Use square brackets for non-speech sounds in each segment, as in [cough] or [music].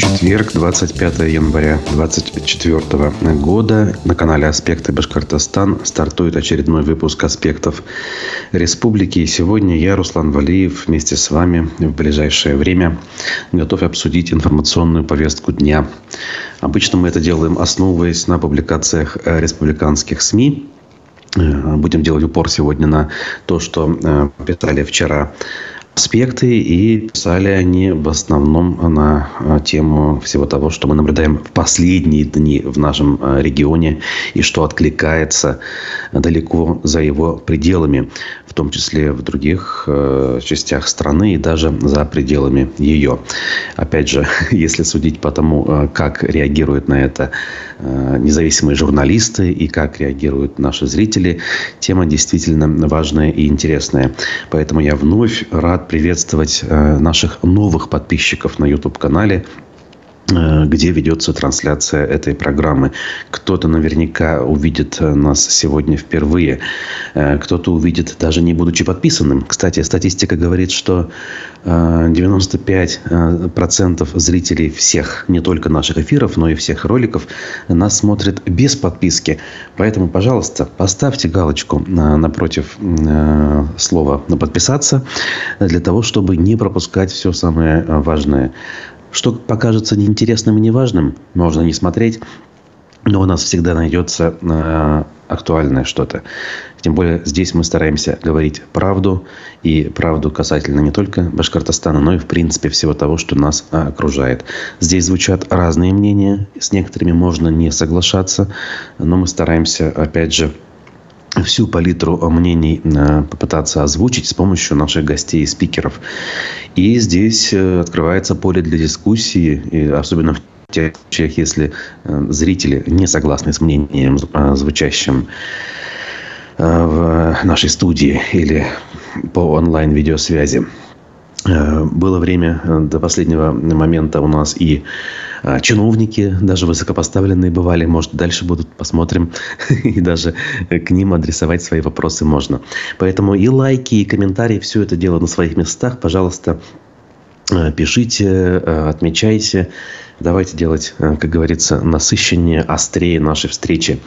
Четверг, 25 января 2024 года на канале «Аспекты Башкортостан» стартует очередной выпуск «Аспектов Республики». И сегодня я, Руслан Валиев, вместе с вами в ближайшее время готов обсудить информационную повестку дня. Обычно мы это делаем, основываясь на публикациях республиканских СМИ. Э, будем делать упор сегодня на то, что э, писали вчера аспекты, и писали они в основном на а, тему всего того, что мы наблюдаем в последние дни в нашем а, регионе и что откликается далеко за его пределами, в том числе в других частях страны и даже за пределами ее. Опять же, [laughs] если судить по тому, как реагируют на это независимые журналисты и как реагируют наши зрители, тема действительно важная и интересная. Поэтому я вновь рад приветствовать э, наших новых подписчиков на YouTube-канале где ведется трансляция этой программы. Кто-то наверняка увидит э, нас сегодня впервые. Кто-то увидит, даже не будучи подписанным. Кстати, статистика говорит, что 95% зрителей всех, не только наших эфиров, но и всех роликов, нас смотрят без подписки. Поэтому, пожалуйста, поставьте галочку напротив слова «подписаться» для того, чтобы не пропускать все самое важное. Что покажется неинтересным и неважным, можно не смотреть, но у нас всегда найдется э, актуальное что-то. Тем более здесь мы стараемся говорить правду. И правду касательно не только Башкортостана, но и в принципе всего того, что нас окружает. Здесь звучат разные мнения. С некоторыми можно не соглашаться. Но мы стараемся, опять же, всю палитру мнений э, попытаться озвучить с помощью наших гостей и спикеров. И здесь э, открывается поле для дискуссии, и особенно в тех случаях, если э, зрители не согласны с мнением, звучащим в нашей студии или по онлайн-видеосвязи. Было время до последнего момента у нас и чиновники, даже высокопоставленные бывали. Может, дальше будут, посмотрим. [laughs] И даже к ним адресовать свои вопросы можно. Поэтому и лайки, и комментарии, все это дело на своих местах. Пожалуйста, пишите, отмечайте. Давайте делать, э, как говорится, насыщеннее, острее наши встречи.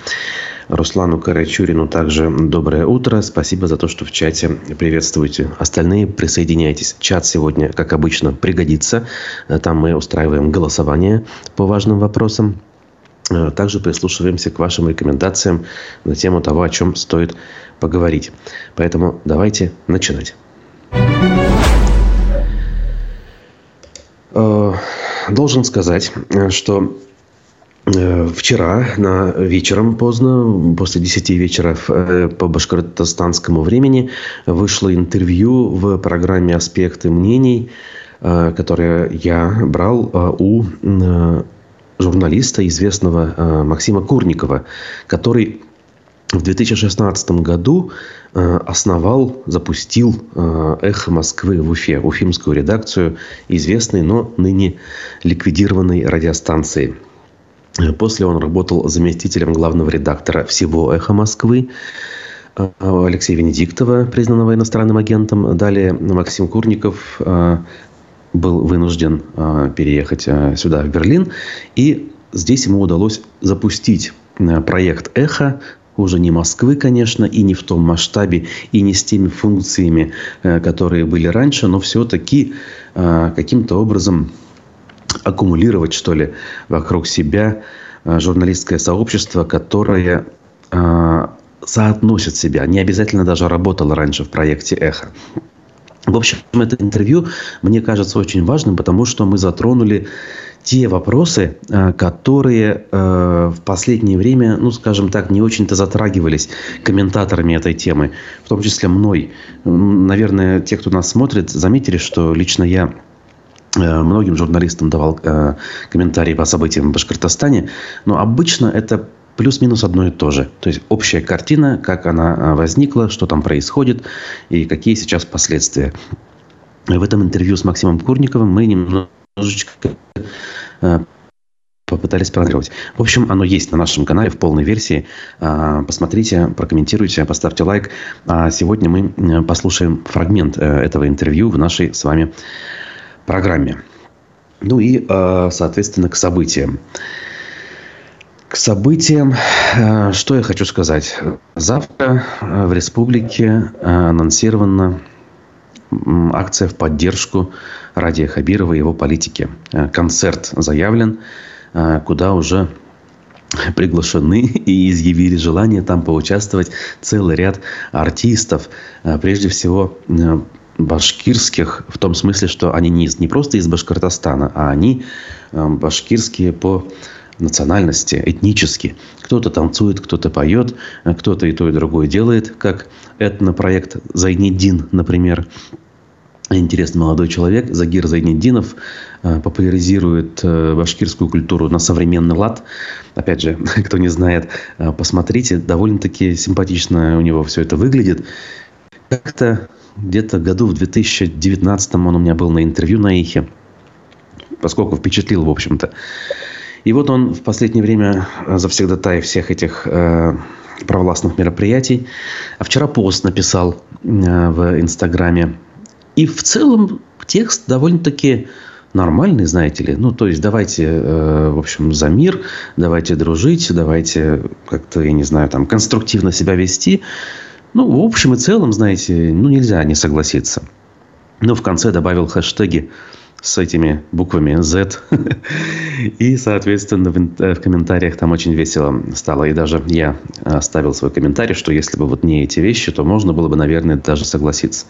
Руслану Карачурину также доброе утро. Спасибо за то, что в чате приветствуете. Остальные присоединяйтесь. Чат сегодня, как обычно, пригодится. Э, там мы устраиваем голосование по важным вопросам. Э, также прислушиваемся к вашим рекомендациям на тему того, о чем стоит поговорить. Поэтому давайте начинать. Должен сказать, э, что э, Вчера на вечером поздно, после 10 вечера э, по башкортостанскому времени, вышло интервью в программе «Аспекты мнений», которое я брал у журналиста, известного Максима Курникова, который в 2016 году э, основал, запустил э, «Эхо Москвы» в Уфе, уфимскую редакцию известной, но ныне ликвидированной радиостанции. После он работал заместителем главного редактора всего «Эхо Москвы», э, Алексея Венедиктова, признанного иностранным агентом. Далее Максим Курников был вынужден переехать сюда, в Берлин. И здесь ему удалось запустить проект «Эхо», уже не Москвы, конечно, и не в том масштабе, и не с теми функциями, э, которые были раньше, но все-таки э, каким-то образом аккумулировать, что ли, вокруг себя э, журналистское сообщество, которое соотносит себя, не обязательно даже работало раньше в проекте «Эхо». В общем, это интервью мне кажется очень важным, потому что мы затронули те вопросы, э, которые э, в последнее время, ну, скажем так, не очень-то затрагивались комментаторами этой темы, в том числе мной. Наверное, те, кто нас смотрит, заметили, что лично я э, многим журналистам давал комментарии по событиям в Башкортостане, но обычно это плюс-минус одно и то же. То есть общая картина, как она возникла, что там происходит и какие сейчас последствия. В этом интервью с Максимом Курниковым мы немножечко Э, попытались проанализировать. В общем, оно есть на нашем канале в полной версии. Э, посмотрите, прокомментируйте, поставьте лайк. А сегодня мы э, послушаем фрагмент этого интервью в нашей с вами программе. Ну и, соответственно, к событиям. К событиям, что я хочу сказать. Завтра в республике анонсирована акция в поддержку Радия Хабирова и его политики. Концерт заявлен, куда уже приглашены [laughs] и изъявили желание там поучаствовать целый ряд артистов. Прежде всего, э, башкирских, в том смысле, что они не, не просто из Башкортостана, а они э, башкирские по национальности, этнически. Кто-то танцует, кто-то поет, э, кто-то и то, и другое делает, как этнопроект «Зайнеддин», например. Интересный молодой человек, Загир Зайнеддинов, Э, популяризирует э, башкирскую культуру на современный лад. Опять же, [laughs] кто не знает, посмотрите, довольно-таки симпатично у него все это выглядит. Как-то где-то году в 2019 он у меня был на интервью на Ихе, поскольку впечатлил, в общем-то. И вот он в последнее время завсегдатай всех этих э, провластных мероприятий. А вчера пост написал э, в Инстаграме. И в целом текст довольно-таки нормальный, знаете ли. Ну, то есть, давайте, э, в общем, за мир, давайте дружить, давайте как-то, я не знаю, там, конструктивно себя вести. Ну, в общем и целом, знаете, ну, нельзя не согласиться. Но в конце добавил хэштеги с этими буквами Z. [laughs] И, соответственно, в, в комментариях там очень весело стало. И даже я оставил свой комментарий, что если бы вот не эти вещи, то можно было бы, наверное, даже согласиться.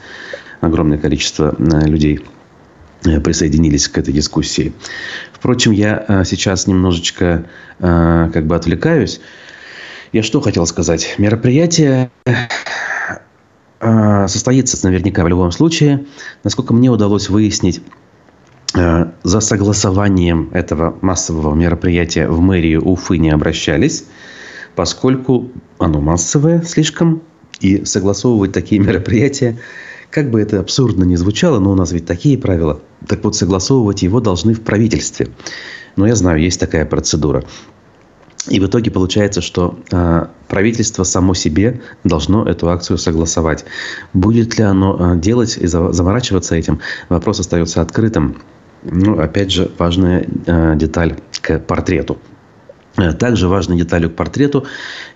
Огромное количество э, людей Э, присоединились к этой дискуссии. Впрочем, я э, сейчас немножечко э, как бы отвлекаюсь. Я что хотел сказать? Мероприятие состоится наверняка в любом случае. Насколько мне удалось выяснить, за согласованием этого массового мероприятия в мэрию Уфы не обращались, поскольку оно массовое слишком, и согласовывать такие мероприятия как бы это абсурдно ни звучало, но у нас ведь такие правила. Так вот, согласовывать его должны в правительстве. Но я знаю, есть такая процедура. И в итоге получается, что э, правительство само себе должно эту акцию согласовать. Будет ли оно э, делать и заморачиваться этим, вопрос остается открытым. Ну, опять же, важная э, деталь к портрету. Э, также важной деталью к портрету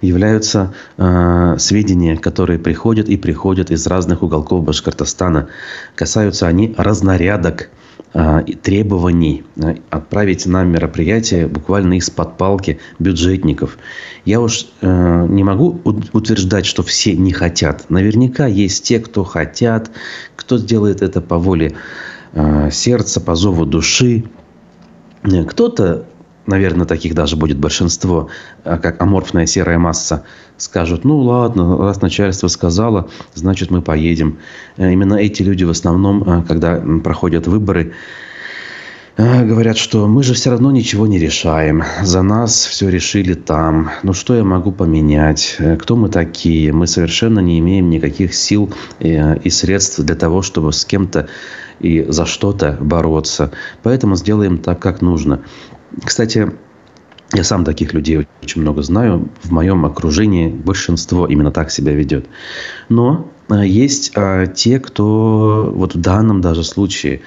являются э, сведения, которые приходят и приходят из разных уголков Башкортостана. Касаются они разнарядок и требований э, отправить на мероприятие буквально из-под палки бюджетников. Я уж э, не могу утверждать, что все не хотят. Наверняка есть те, кто хотят, кто сделает это по воле э, сердца, по зову души. Э, кто-то наверное, таких даже будет большинство, а как аморфная серая масса, скажут, ну ладно, раз начальство сказало, значит мы поедем. Э, именно эти люди в основном, э, когда проходят выборы, э, говорят, что мы же все равно ничего не решаем. За нас все решили там. Ну что я могу поменять? Кто мы такие? Мы совершенно не имеем никаких сил и средств для того, чтобы с кем-то и за что-то бороться. Поэтому сделаем так, как нужно. Кстати, я сам таких людей очень много знаю. В моем окружении большинство именно так себя ведет. Но а, есть а, те, кто вот в данном даже случае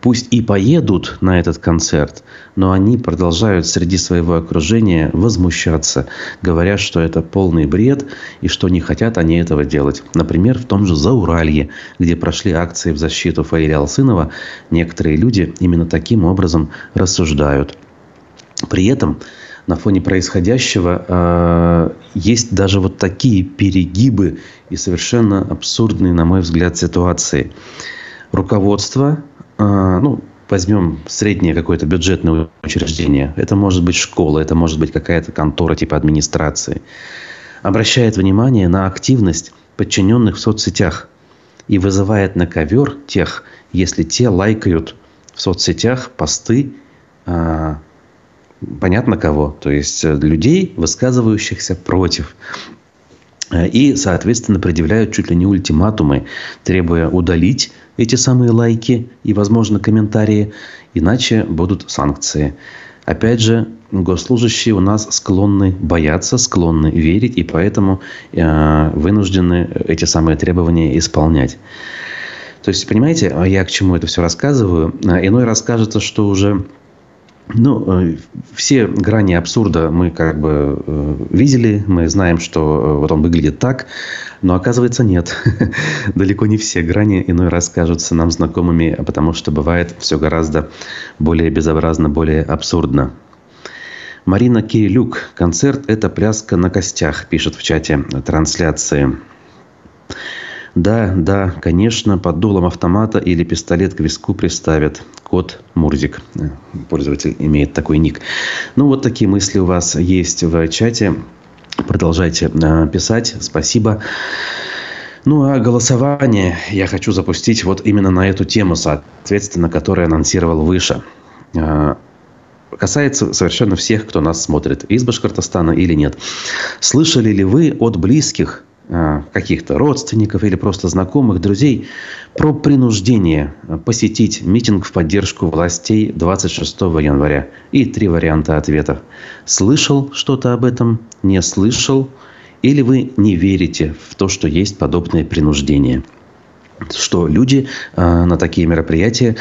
пусть и поедут на этот концерт, но они продолжают среди своего окружения возмущаться, говоря, что это полный бред и что не хотят они этого делать. Например, в том же Зауралье, где прошли акции в защиту Фаиля Алсынова, некоторые люди именно таким образом рассуждают. При этом на фоне происходящего э, есть даже вот такие перегибы и совершенно абсурдные, на мой взгляд, ситуации. Руководство, э, ну, возьмем среднее какое-то бюджетное учреждение, это может быть школа, это может быть какая-то контора типа администрации, обращает внимание на активность подчиненных в соцсетях и вызывает на ковер тех, если те лайкают в соцсетях посты э, понятно кого, то есть э, людей, высказывающихся против. Э, и, соответственно, предъявляют чуть ли не ультиматумы, требуя удалить эти самые лайки и, возможно, комментарии, иначе будут санкции. Опять же, госслужащие у нас склонны бояться, склонны верить, и поэтому э, вынуждены эти самые требования исполнять. То есть, понимаете, а я к чему это все рассказываю? А, иной раз кажется, что уже ну, э, все грани абсурда мы как бы э, видели, мы знаем, что э, вот он выглядит так, но оказывается нет. [laughs] Далеко не все грани иной раз кажутся нам знакомыми, потому что бывает все гораздо более безобразно, более абсурдно. Марина Кирилюк. Концерт – это пляска на костях, пишет в чате трансляции. Да, да, конечно, под дулом автомата или пистолет к виску приставят. Кот Мурзик. Пользователь имеет такой ник. Ну, вот такие мысли у вас есть в чате. Продолжайте э, писать. Спасибо. Ну, а голосование я хочу запустить вот именно на эту тему, соответственно, которую анонсировал выше. Э, касается совершенно всех, кто нас смотрит, из Башкортостана или нет. Слышали ли вы от близких Э, каких-то родственников или просто знакомых, друзей, про принуждение посетить митинг в поддержку властей 26 января. И три варианта ответов. Слышал что-то об этом? Не слышал? Или вы не верите в то, что есть подобное принуждение? Что люди э, на такие мероприятия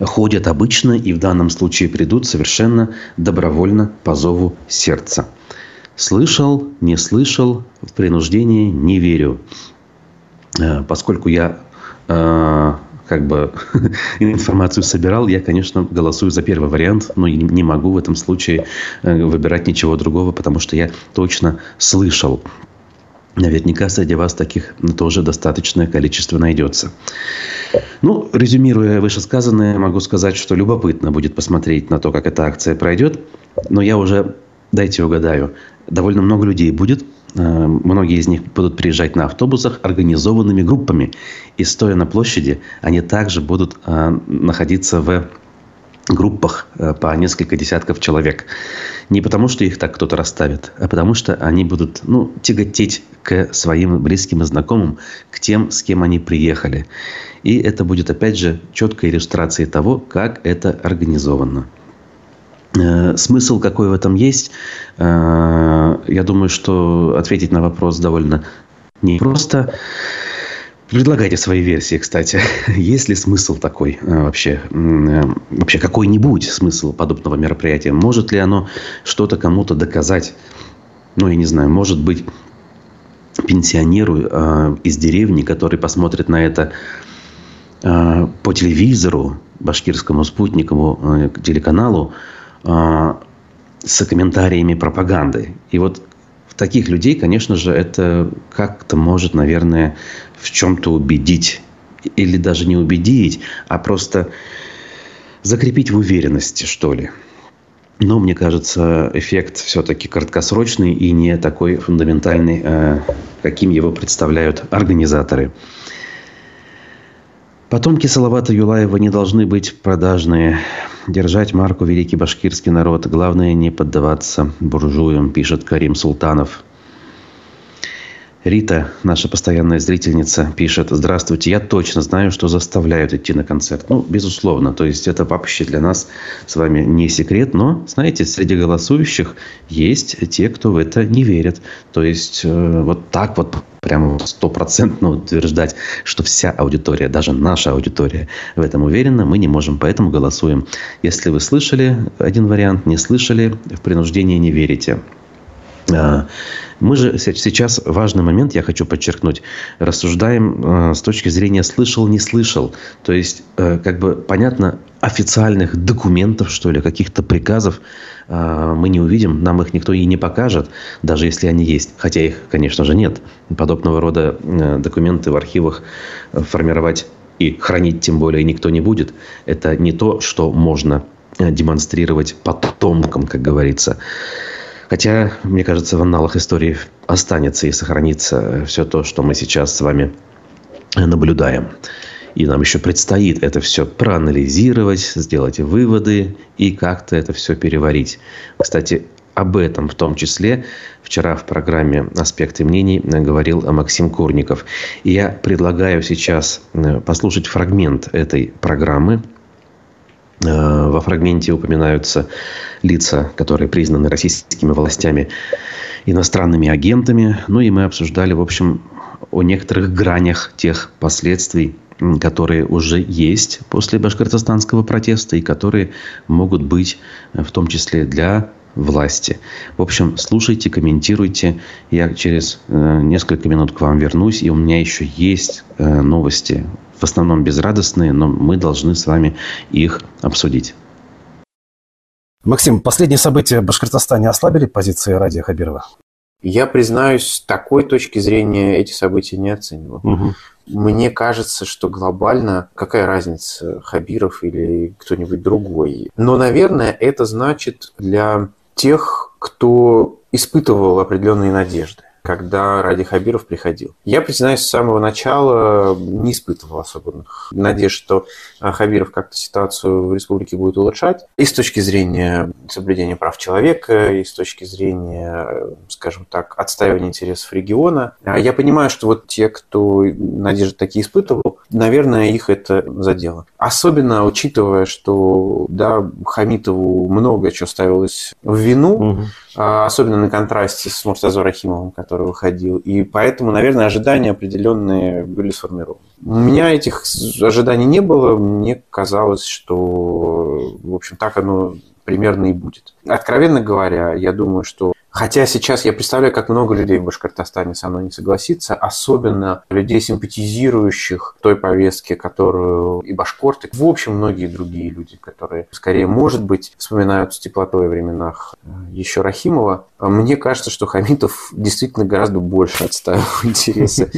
ходят обычно и в данном случае придут совершенно добровольно по зову сердца. Слышал, не слышал, в принуждение не верю. Э, поскольку я э, как бы [laughs] информацию собирал, я, конечно, голосую за первый вариант, но не могу в этом случае э, выбирать ничего другого, потому что я точно слышал. Наверняка среди вас таких тоже достаточное количество найдется. Ну, резюмируя вышесказанное, могу сказать, что любопытно будет посмотреть на то, как эта акция пройдет. Но я уже дайте угадаю, довольно много людей будет. Э, многие из них будут приезжать на автобусах организованными группами. И стоя на площади, они также будут э, находиться в группах э, по несколько десятков человек. Не потому, что их так кто-то расставит, а потому что они будут ну, тяготеть к своим близким и знакомым, к тем, с кем они приехали. И это будет, опять же, четкой иллюстрацией того, как это организовано. Э, смысл какой в этом есть, э, я думаю, что ответить на вопрос довольно непросто. Предлагайте свои версии, кстати. [laughs] Есть ли смысл такой э, вообще? Вообще какой-нибудь смысл подобного мероприятия? Может ли оно что-то кому-то доказать? Ну, я не знаю, может быть, пенсионеру из деревни, который посмотрит на это по телевизору, башкирскому спутниковому телеканалу, с комментариями пропаганды. И вот таких людей, конечно же, это как-то может, наверное, в чем-то убедить. Или даже не убедить, а просто закрепить в уверенности, что ли. Но, мне кажется, эффект все-таки краткосрочный и не такой фундаментальный, э, каким его представляют организаторы. Потомки Салавата Юлаева не должны быть продажные. Держать марку великий башкирский народ. Главное не поддаваться буржуям, пишет Карим Султанов. Рита, наша постоянная зрительница, пишет, здравствуйте, я точно знаю, что заставляют идти на концерт. Ну, безусловно, то есть это вообще для нас с вами не секрет, но, знаете, среди голосующих есть те, кто в это не верит. То есть э, вот так вот прямо стопроцентно утверждать, что вся аудитория, даже наша аудитория в этом уверена, мы не можем, поэтому голосуем. Если вы слышали один вариант, не слышали, в принуждение не верите. А, мы же сейчас важный момент, я хочу подчеркнуть, рассуждаем э, с точки зрения слышал, не слышал. То есть, э, как бы понятно, официальных документов, что ли, каких-то приказов э, мы не увидим, нам их никто и не покажет, даже если они есть. Хотя их, конечно же, нет. Подобного рода документы в архивах формировать и хранить тем более никто не будет. Это не то, что можно демонстрировать потомкам, как говорится. Хотя, мне кажется, в аналах истории останется и сохранится все то, что мы сейчас с вами наблюдаем. И нам еще предстоит это все проанализировать, сделать выводы и как-то это все переварить. Кстати, об этом в том числе вчера в программе «Аспекты мнений» говорил Максим Курников. И я предлагаю сейчас э, послушать фрагмент этой программы, во фрагменте упоминаются лица, которые признаны российскими властями иностранными агентами. Ну и мы обсуждали, в общем, о некоторых гранях тех последствий, которые уже есть после башкортостанского протеста и которые могут быть в том числе для власти. В общем, слушайте, комментируйте. Я через э, несколько минут к вам вернусь, и у меня еще есть э, новости, в основном безрадостные, но мы должны с вами их обсудить. Максим, последние события в Башкортостане ослабили позиции Радия Хабирова? Я признаюсь, с такой точки зрения эти события не оценивал. Угу. Мне кажется, что глобально какая разница, Хабиров или кто-нибудь другой. Но, наверное, это значит для тех, кто испытывал определенные надежды когда Ради Хабиров приходил. Я, признаюсь, с самого начала не испытывал особенных надежд, что Хабиров как-то ситуацию в республике будет улучшать. И с точки зрения соблюдения прав человека, и с точки зрения, скажем так, отстаивания интересов региона. А я понимаю, что вот те, кто надежды такие испытывал, наверное, их это задело. Особенно учитывая, что да, Хамитову много чего ставилось в вину, угу. особенно на контрасте с Муртазо Рахимовым, который выходил. И поэтому, наверное, ожидания определенные были сформированы. У меня этих ожиданий не было. Мне казалось, что, в общем, так оно примерно и будет. Откровенно говоря, я думаю, что Хотя сейчас я представляю, как много людей в Башкортостане со мной не согласится, особенно людей, симпатизирующих той повестке, которую и башкорты, в общем, многие другие люди, которые, скорее, может быть, вспоминают с теплотой временах э, еще Рахимова. Мне кажется, что Хамитов действительно гораздо больше отстаивал [laughs] интересы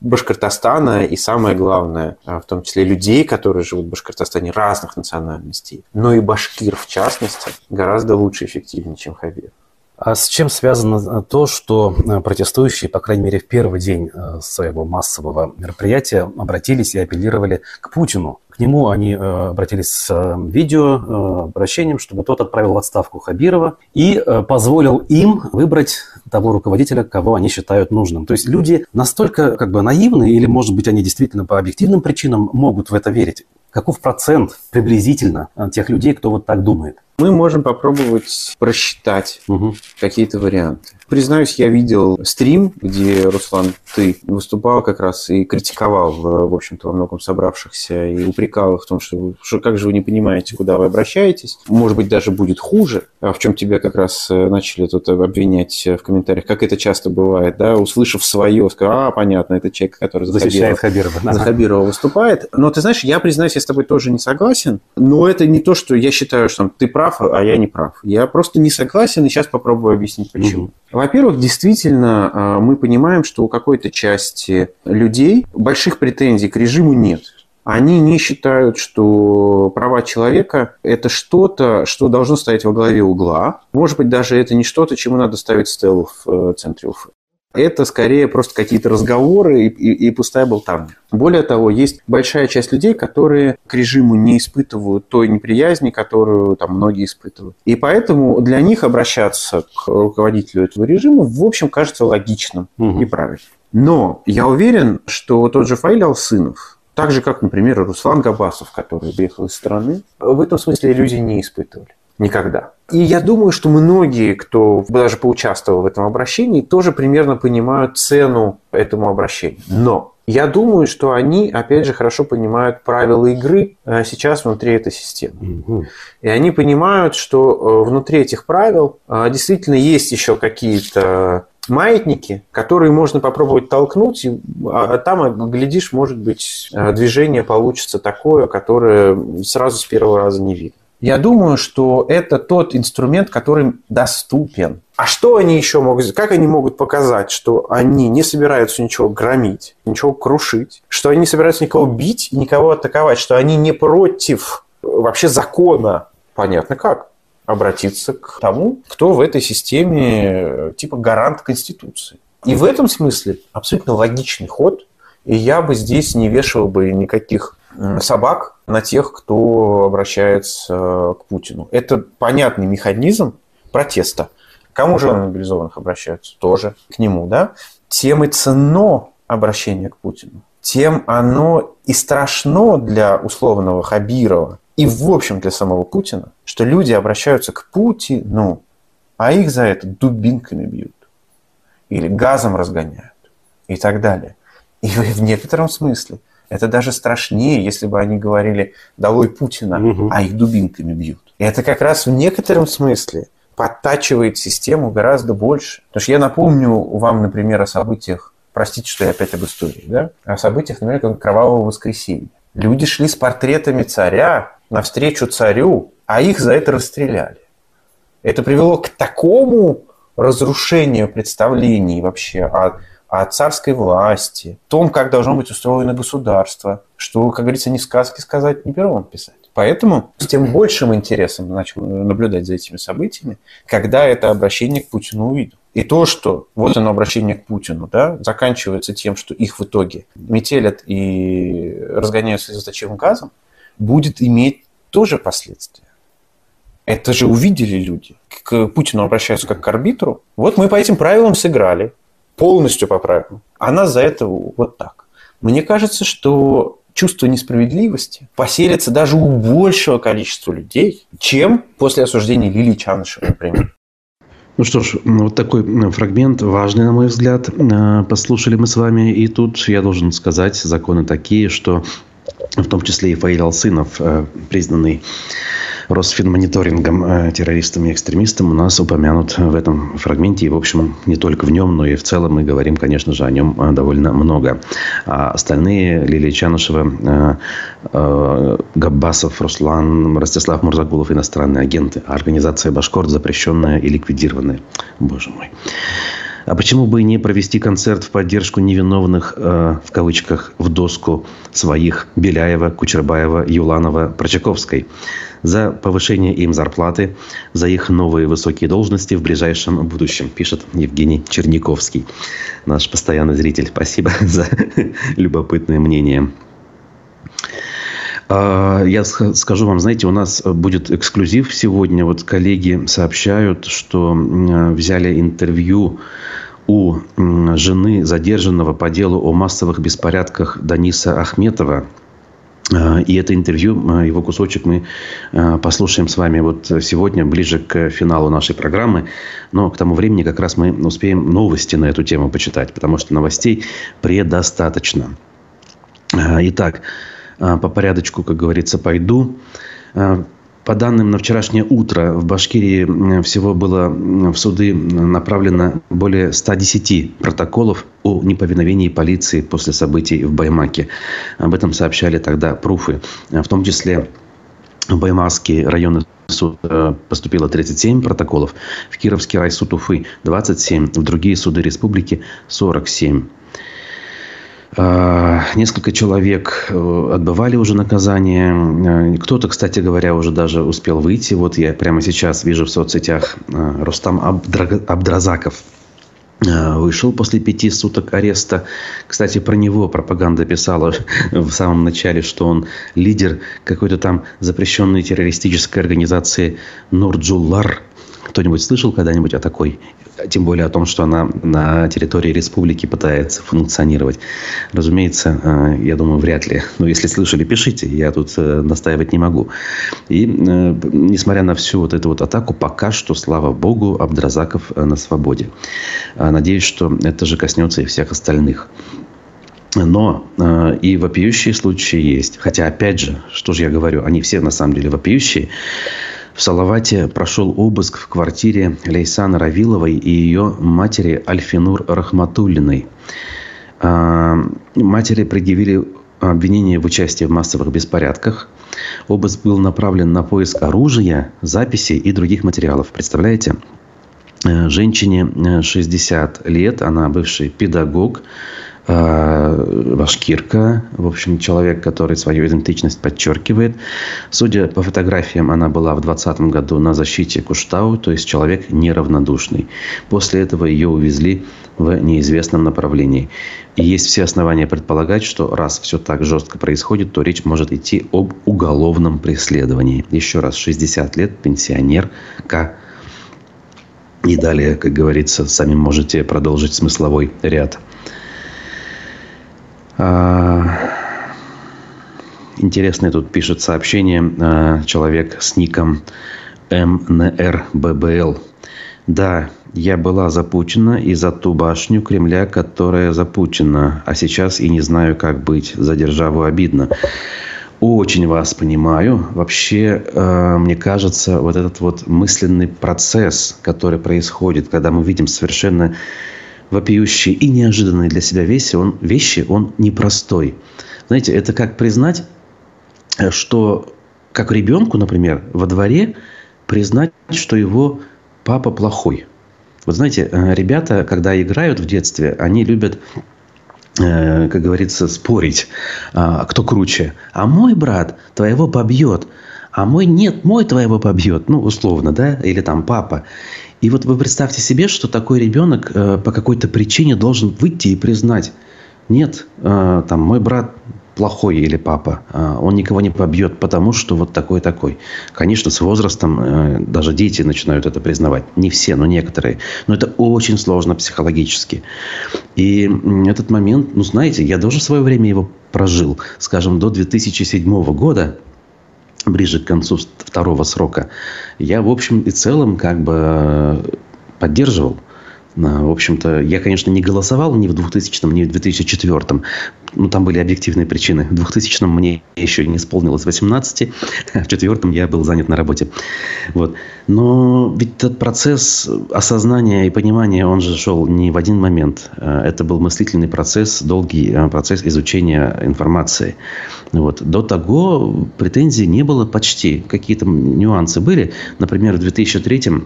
Башкортостана и, самое главное, э, в том числе людей, которые живут в Башкортостане разных национальностей, но и башкир, в частности, гораздо лучше и эффективнее, чем Хабиров. А с чем связано то, что э, протестующие, по крайней мере, в первый день э, своего массового мероприятия обратились и апеллировали к Путину? К нему они э, обратились с видео обращением, чтобы тот отправил в отставку Хабирова и позволил им выбрать того руководителя, кого они считают нужным. То есть люди настолько как бы наивны, или, может быть, они действительно по объективным причинам могут в это верить. Каков процент приблизительно тех людей, кто вот так думает? Мы можем попробовать просчитать угу. какие-то варианты. Признаюсь, я видел стрим, где, Руслан, ты выступал как раз и критиковал, в общем-то, во многом собравшихся, и упрекал их в том, что, что как же вы не понимаете, куда вы обращаетесь. Может быть, даже будет хуже, а в чем тебя как раз э, начали тут обвинять в комментариях, как это часто бывает, да, услышав свое, сказал, а, понятно, это человек, который за Хабирова, Хабирова, за Хабирова выступает. Но ты знаешь, я признаюсь, я с тобой тоже не согласен, но это не то, что я считаю, что ты прав, а я не прав. Я просто не согласен, и сейчас попробую объяснить, почему. Угу. Во-первых, действительно, а, мы понимаем, что у какой-то части людей больших претензий к режиму нет. Они не считают, что права человека – это что-то, что должно стоять во главе угла. Может быть, даже это не что-то, чему надо ставить стелу в э, центре Уфы. Это скорее просто какие-то разговоры и, и, и пустая болтовня. Более того, есть большая часть людей, которые к режиму не испытывают той неприязни, которую там многие испытывают. И поэтому для них обращаться к руководителю этого режима, в общем, кажется логичным угу. и правильным. Но я уверен, что тот же Фаиль Алсынов, так же, как, например, Руслан Габасов, который приехал из страны, в этом смысле иллюзий не испытывали. Никогда. И я думаю, что многие, кто даже поучаствовал в этом обращении, тоже примерно понимают цену этому обращению. Но я думаю, что они, опять же, хорошо понимают правила игры э, сейчас внутри этой системы. И они понимают, что э, внутри этих правил э, действительно есть еще какие-то маятники, которые можно попробовать толкнуть, и, а, а там, глядишь, может быть, движение получится такое, которое сразу с первого раза не видно. Я думаю, что это тот инструмент, который доступен. А что они еще могут сделать? Как они могут показать, что они не собираются ничего громить, ничего крушить, что они не собираются никого бить никого атаковать, что они не против вообще закона? Понятно как обратиться к тому, кто в этой системе типа гарант Конституции. И в этом смысле абсолютно логичный ход, и я бы здесь не вешал бы никаких собак на тех, кто обращается к Путину. Это понятный механизм протеста. Кому же мобилизованных обращаются? Тоже к нему, да? Тем и ценно обращение к Путину, тем оно и страшно для условного Хабирова, и в общем для самого Путина, что люди обращаются к Путину, а их за это дубинками бьют или газом разгоняют и так далее. И в некотором смысле Это даже страшнее, если бы они говорили «долой Путина», угу. а их дубинками бьют. И это как раз в некотором смысле подтачивает систему гораздо больше. Потому что я напомню вам, например, о событиях, простите, что я опять об истории, да? о событиях, например, как Кровавого воскресенья. Люди шли с портретами царя навстречу царю, а их за это расстреляли. Это привело к такому разрушению представлений вообще о, о царской власти, том, как должно быть устроено государство, что, как говорится, не сказки сказать, не пером писать. Поэтому с тем большим интересом начал наблюдать за этими событиями, когда это обращение к Путину увидел. И то, что вот оно обращение к Путину, да, заканчивается тем, что их в итоге метелят и разгоняют слезоточивым газом, будет иметь тоже последствия. Это же увидели люди. К Путину обращаются как к арбитру. Вот мы по этим правилам сыграли. Полностью по правилам. А нас за это вот так. Мне кажется, что чувство несправедливости поселится даже у большего количества людей, чем после осуждения Лилии Чанышевой, например. Ну что ж, вот такой фрагмент важный, на мой взгляд. Э, послушали мы с вами. И тут я должен сказать, законы такие, что в том числе и Фаиль Алсынов, э, признанный Росфинмониторингом э, террористом и экстремистом, у нас упомянут в этом фрагменте. И, в общем, не только в нем, но и в целом мы говорим, конечно же, о нем э, довольно много. А остальные, Лилия Чанышева, Габбасов, Руслан, Ростислав Мурзагулов, иностранные агенты, организация «Башкорт» запрещенная и ликвидированная. Боже мой. А почему бы не провести концерт в поддержку невиновных, э, в кавычках, в доску своих Беляева, Кучербаева, Юланова, Прочаковской? За повышение им зарплаты, за их новые высокие должности в ближайшем будущем, пишет Евгений Черниковский, наш постоянный зритель. Спасибо [laughs] за любопытное мнение. А, я скажу вам, знаете, у нас будет эксклюзив сегодня. Вот коллеги сообщают, что взяли интервью у жены задержанного по делу о массовых беспорядках Даниса Ахметова. А, и это интервью, а, его кусочек мы послушаем с вами вот сегодня, ближе к финалу нашей программы. Но к тому времени как раз мы успеем новости на эту тему почитать, потому что новостей предостаточно. Итак, по порядочку, как говорится, пойду. А, по данным на вчерашнее утро в Башкирии всего было в суды направлено более 110 протоколов о неповиновении полиции после событий в Баймаке. Об этом сообщали тогда пруфы. В том числе в Баймакский районный суд э, поступило 37 протоколов, в Кировский райсуд Уфы 27, в другие суды республики 47. А, несколько человек э, отбывали уже наказание. Э, кто-то, кстати говоря, уже даже успел выйти. Вот я прямо сейчас вижу в соцсетях э, Рустам Абдразаков вышел после пяти суток ареста. Кстати, про него пропаганда писала [laughs] в самом начале, что он лидер какой-то там запрещенной террористической организации Нурджуллар. Кто-нибудь слышал когда-нибудь о такой? Тем более о том, что она на территории республики пытается функционировать. Разумеется, э, я думаю, вряд ли. Но если слышали, пишите. Я тут э, настаивать не могу. И э, несмотря на всю вот эту вот атаку, пока что, слава богу, Абдразаков на свободе. Надеюсь, что это же коснется и всех остальных. Но э, и вопиющие случаи есть. Хотя, опять же, что же я говорю, они все на самом деле вопиющие. В Салавате прошел обыск в квартире Лейсана Равиловой и ее матери Альфинур Рахматуллиной. А, матери предъявили обвинение в участии в массовых беспорядках. Обыск был направлен на поиск оружия, записей и других материалов. Представляете? Э, женщине 60 э, лет, она бывший педагог, башкирка, в общем, человек, который свою идентичность подчеркивает. Судя по фотографиям, она была в 2020 году на защите Куштау, то есть человек неравнодушный. После этого ее увезли в неизвестном направлении. И есть все основания предполагать, что раз все так жестко происходит, то речь может идти об уголовном преследовании. Еще раз, 60 лет, пенсионерка. И далее, как говорится, сами можете продолжить смысловой ряд. А, интересное тут пишет сообщение а, человек с ником МНРББЛ. Да, я была запучена и за ту башню Кремля, которая запучена. А сейчас и не знаю, как быть. За державу обидно. Очень вас понимаю. Вообще, э, мне кажется, вот этот вот мысленный процесс, который происходит, когда мы видим совершенно вопиющие и неожиданные для себя вещи, он, вещи, он непростой. Знаете, это как признать, э, что как ребенку, например, во дворе признать, что его папа плохой. Вот знаете, э, ребята, когда играют в детстве, они любят э, как говорится, спорить, а, кто круче. А мой брат твоего побьет, а мой нет, мой твоего побьет, ну, условно, да, или там папа. И вот вы представьте себе, что такой ребенок э, по какой-то причине должен выйти и признать, нет, там мой брат плохой или папа, а, он никого не побьет, потому что вот такой-такой. Конечно, с возрастом э, даже дети начинают это признавать. Не все, но некоторые. Но это очень сложно психологически. И этот момент, ну, знаете, я тоже в свое время его прожил. Скажем, до 2007 года, ближе к концу второго срока, я, в общем и целом, как бы э, поддерживал в общем-то, я, конечно, не голосовал ни в 2000 ни в 2004 ну, там были объективные причины. В 2000 мне еще не исполнилось 18, [laughs] а в четвертом я был занят на работе. Вот. Но ведь этот процесс осознания и понимания, он же шел не в один момент. Это был мыслительный процесс, долгий э, процесс изучения информации. Вот. До того претензий не было почти. Какие-то нюансы были. Например, в 2003 Э,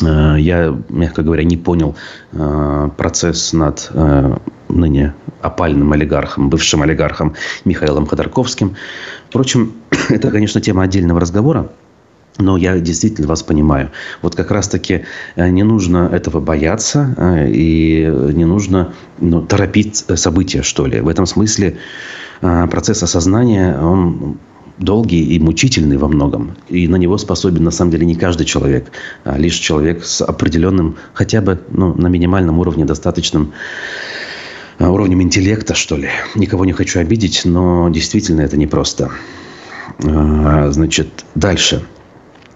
я, мягко говоря, не понял э, процесс над э, ныне опальным олигархом, бывшим олигархом Михаилом Ходорковским. Впрочем, [clears throat] это, конечно, тема отдельного разговора. Но я действительно вас понимаю. Вот как раз-таки не нужно этого бояться и не нужно ну, торопить события, что ли. В этом смысле процесс осознания, он долгий и мучительный во многом. И на него способен, на самом деле, не каждый человек, а лишь человек с определенным, хотя бы ну, на минимальном уровне, достаточным а, уровнем интеллекта, что ли. Никого не хочу обидеть, но действительно это непросто. А, значит, дальше.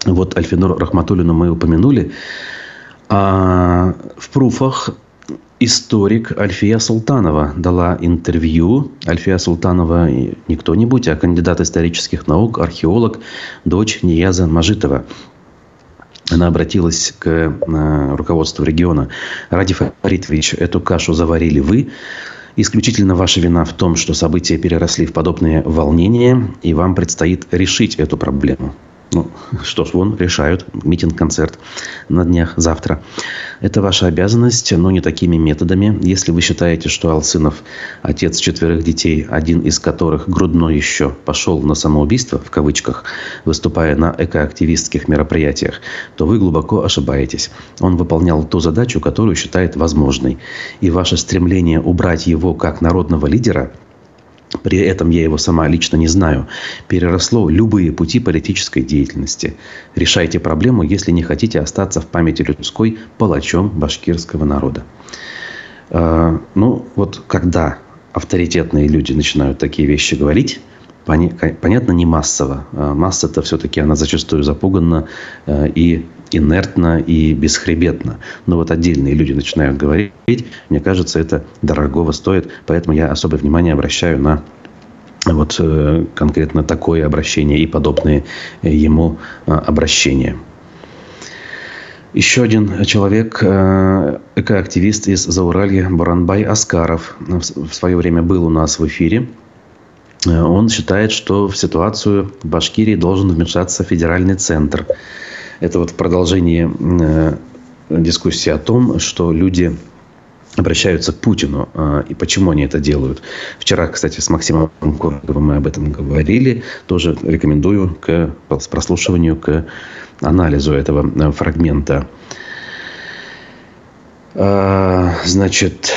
Вот Альфинур Рахматуллину мы упомянули. А в пруфах историк Альфия Султанова дала интервью. Альфия Султанова не кто-нибудь, а кандидат исторических наук, археолог, дочь Нияза Мажитова. Она обратилась к э, руководству региона. Ради Фаритович, эту кашу заварили вы. Исключительно ваша вина в том, что события переросли в подобные волнения, и вам предстоит решить эту проблему. Ну, что ж, вон, решают. Митинг-концерт на днях завтра. Это ваша обязанность, но не такими методами. Если вы считаете, что Алсынов отец четверых детей, один из которых грудной еще пошел на самоубийство, в кавычках, выступая на экоактивистских мероприятиях, то вы глубоко ошибаетесь. Он выполнял ту задачу, которую считает возможной. И ваше стремление убрать его как народного лидера – при этом я его сама лично не знаю, переросло любые пути политической деятельности. Решайте проблему, если не хотите остаться в памяти людской палачом башкирского народа. А, ну, вот когда авторитетные люди начинают такие вещи говорить, понятно, не массово. А масса-то все-таки она зачастую запугана э, и инертно и бесхребетно. Но вот отдельные люди начинают говорить, мне кажется, это дорогого стоит. Поэтому я особое внимание обращаю на вот э, конкретно такое обращение и подобные ему э, обращения. Еще один человек, экоактивист из Зауралья, Баранбай Аскаров, в свое время был у нас в эфире. Э, он считает, что в ситуацию в Башкирии должен вмешаться федеральный центр. Это вот э, дискуссии о том, что люди обращаются к Путину. Э, и почему они это делают. Вчера, кстати, с Максимом Кордовым мы об этом говорили. Тоже рекомендую к прослушиванию, к анализу этого фрагмента. Значит,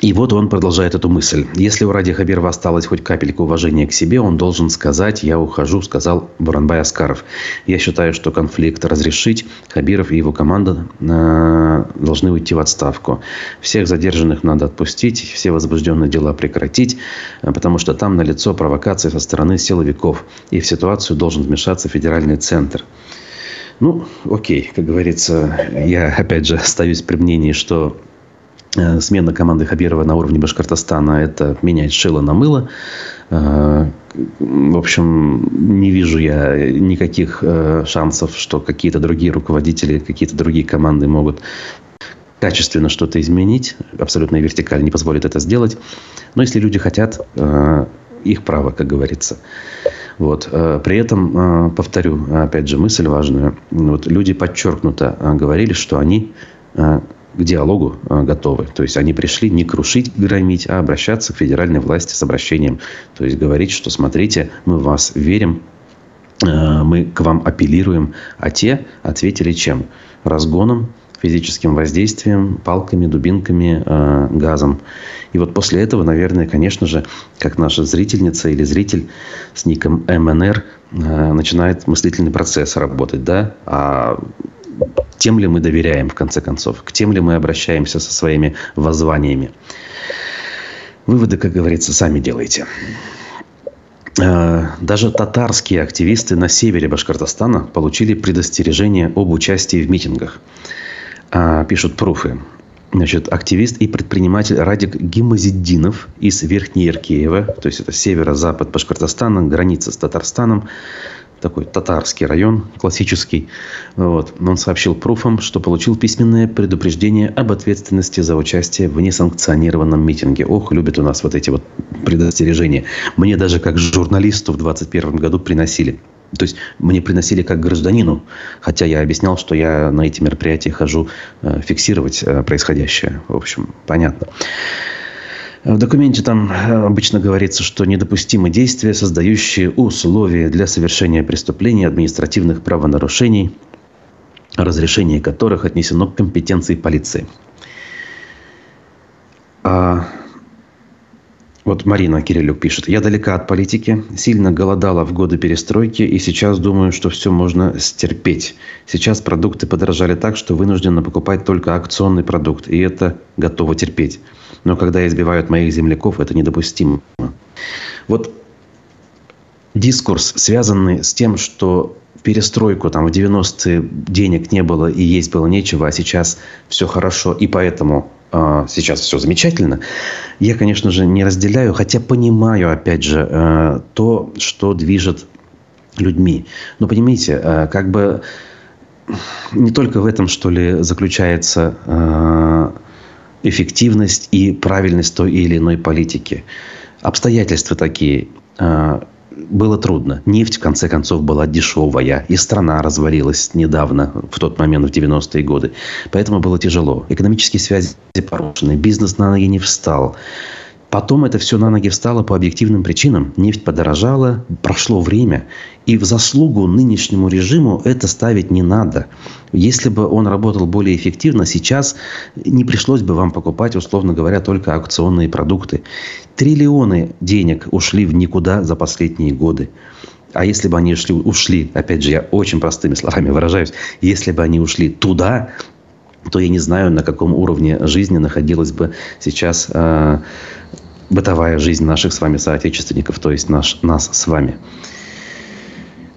и вот он продолжает эту мысль. Если у Ради Хабирова осталась хоть капелька уважения к себе, он должен сказать «я ухожу», сказал Буранбай Аскаров. Я считаю, что конфликт разрешить, Хабиров и его команда э, должны уйти в отставку. Всех задержанных надо отпустить, все возбужденные дела прекратить, э, потому что там налицо провокации со стороны силовиков. И в ситуацию должен вмешаться федеральный центр. Ну, окей, как говорится, я опять же [laughs] остаюсь при мнении, что смена команды Хабирова на уровне Башкортостана – это менять шило на мыло. Э, в общем, не вижу я никаких э, шансов, что какие-то другие руководители, какие-то другие команды могут качественно что-то изменить. Абсолютная вертикаль не позволит это сделать. Но если люди хотят, их право, как говорится. Вот. Э, при этом, э, повторю, опять же, мысль важную. Вот люди подчеркнуто э, говорили, что они к диалогу готовы. То есть они пришли не крушить, громить, а обращаться к федеральной власти с обращением. То есть говорить, что смотрите, мы в вас верим, мы к вам апеллируем. А те ответили чем? Разгоном, физическим воздействием, палками, дубинками, э, газом. И вот после этого, наверное, конечно же, как наша зрительница или зритель с ником МНР начинает мыслительный процесс работать, да, а тем ли мы доверяем, в конце концов, к тем ли мы обращаемся со своими воззваниями. Выводы, как говорится, сами делайте. Э, даже татарские активисты на севере Башкортостана получили предостережение об участии в митингах. А, пишут пруфы. Значит, активист и предприниматель Радик Гимазиддинов из Верхнееркеева, то есть это северо-запад Башкортостана, граница с Татарстаном, такой татарский район, классический. Вот. Он сообщил пруфам, что получил письменное предупреждение об ответственности за участие в несанкционированном митинге. Ох, любят у нас вот эти вот предостережения. Мне даже как журналисту в 2021 году приносили. То есть мне приносили как гражданину, хотя я объяснял, что я на эти мероприятия хожу э, фиксировать э, происходящее. В общем, понятно. В документе там э, обычно говорится, что недопустимы действия, создающие условия для совершения преступлений, административных правонарушений, разрешение которых отнесено к компетенции полиции. А вот Марина Кириллюк пишет. Я далека от политики, сильно голодала в годы перестройки и сейчас думаю, что все можно стерпеть. Сейчас продукты подорожали так, что вынуждена покупать только акционный продукт, и это готово терпеть. Но когда избивают моих земляков, это недопустимо. Вот дискурс, связанный с тем, что перестройку там в 90-е денег не было и есть было нечего, а сейчас все хорошо, и поэтому а, сейчас все замечательно. Я, конечно же, не разделяю, хотя понимаю, опять же, э, то, что движет людьми. Но понимаете, э, как бы не только в этом, что ли, заключается э, эффективность и правильность той или иной политики. Обстоятельства такие было трудно. Нефть, в конце концов, была дешевая. И страна развалилась недавно, в тот момент, в 90-е годы. Поэтому было тяжело. Экономические связи порушены. Бизнес на ноги не встал. Потом это все на ноги встало по объективным причинам. Нефть подорожала, прошло время. И в заслугу нынешнему режиму это ставить не надо. Если бы он работал более эффективно, сейчас не пришлось бы вам покупать, условно говоря, только акционные продукты. Триллионы денег ушли в никуда за последние годы. А если бы они ушли, ушли, опять же, я очень простыми словами выражаюсь, если бы они ушли туда, то я не знаю, на каком уровне жизни находилась бы сейчас э, бытовая жизнь наших с вами соотечественников, то есть наш, нас с вами.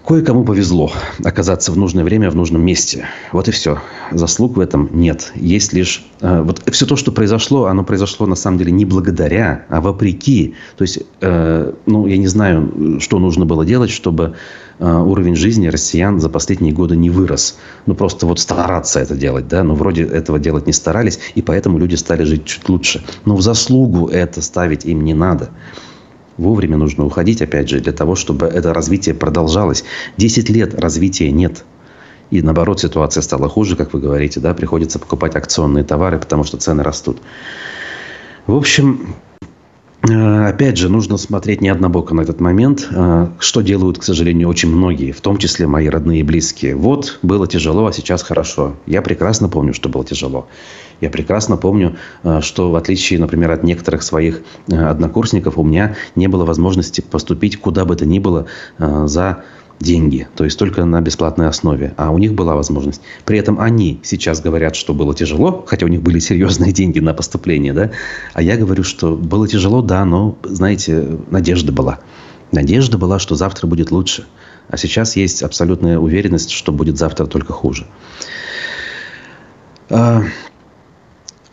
Кое-кому повезло оказаться в нужное время в нужном месте. Вот и все. Заслуг в этом нет. Есть лишь... Э, вот все то, что произошло, оно произошло на самом деле не благодаря, а вопреки. То есть, э, ну, я не знаю, что нужно было делать, чтобы э, уровень жизни россиян за последние годы не вырос. Ну, просто вот стараться это делать, да. Но вроде этого делать не старались, и поэтому люди стали жить чуть лучше. Но в заслугу это ставить им не надо. Вовремя нужно уходить, опять же, для того, чтобы это развитие продолжалось. Десять лет развития нет. И наоборот, ситуация стала хуже, как вы говорите, да, приходится покупать акционные товары, потому что цены растут. В общем, опять же, нужно смотреть не однобоко на этот момент, э, что делают, к сожалению, очень многие, в том числе мои родные и близкие. Вот было тяжело, а сейчас хорошо. Я прекрасно помню, что было тяжело. Я прекрасно помню, э, что в отличие, например, от некоторых своих однокурсников, у меня не было возможности поступить куда бы то ни было за деньги, то есть только на бесплатной основе. А у них была возможность. При этом они сейчас говорят, что было тяжело, хотя у них были серьезные деньги на поступление, да. А я говорю, что было тяжело, да, но, знаете, надежда была. Надежда была, что завтра будет лучше. А сейчас есть абсолютная уверенность, что будет завтра только хуже.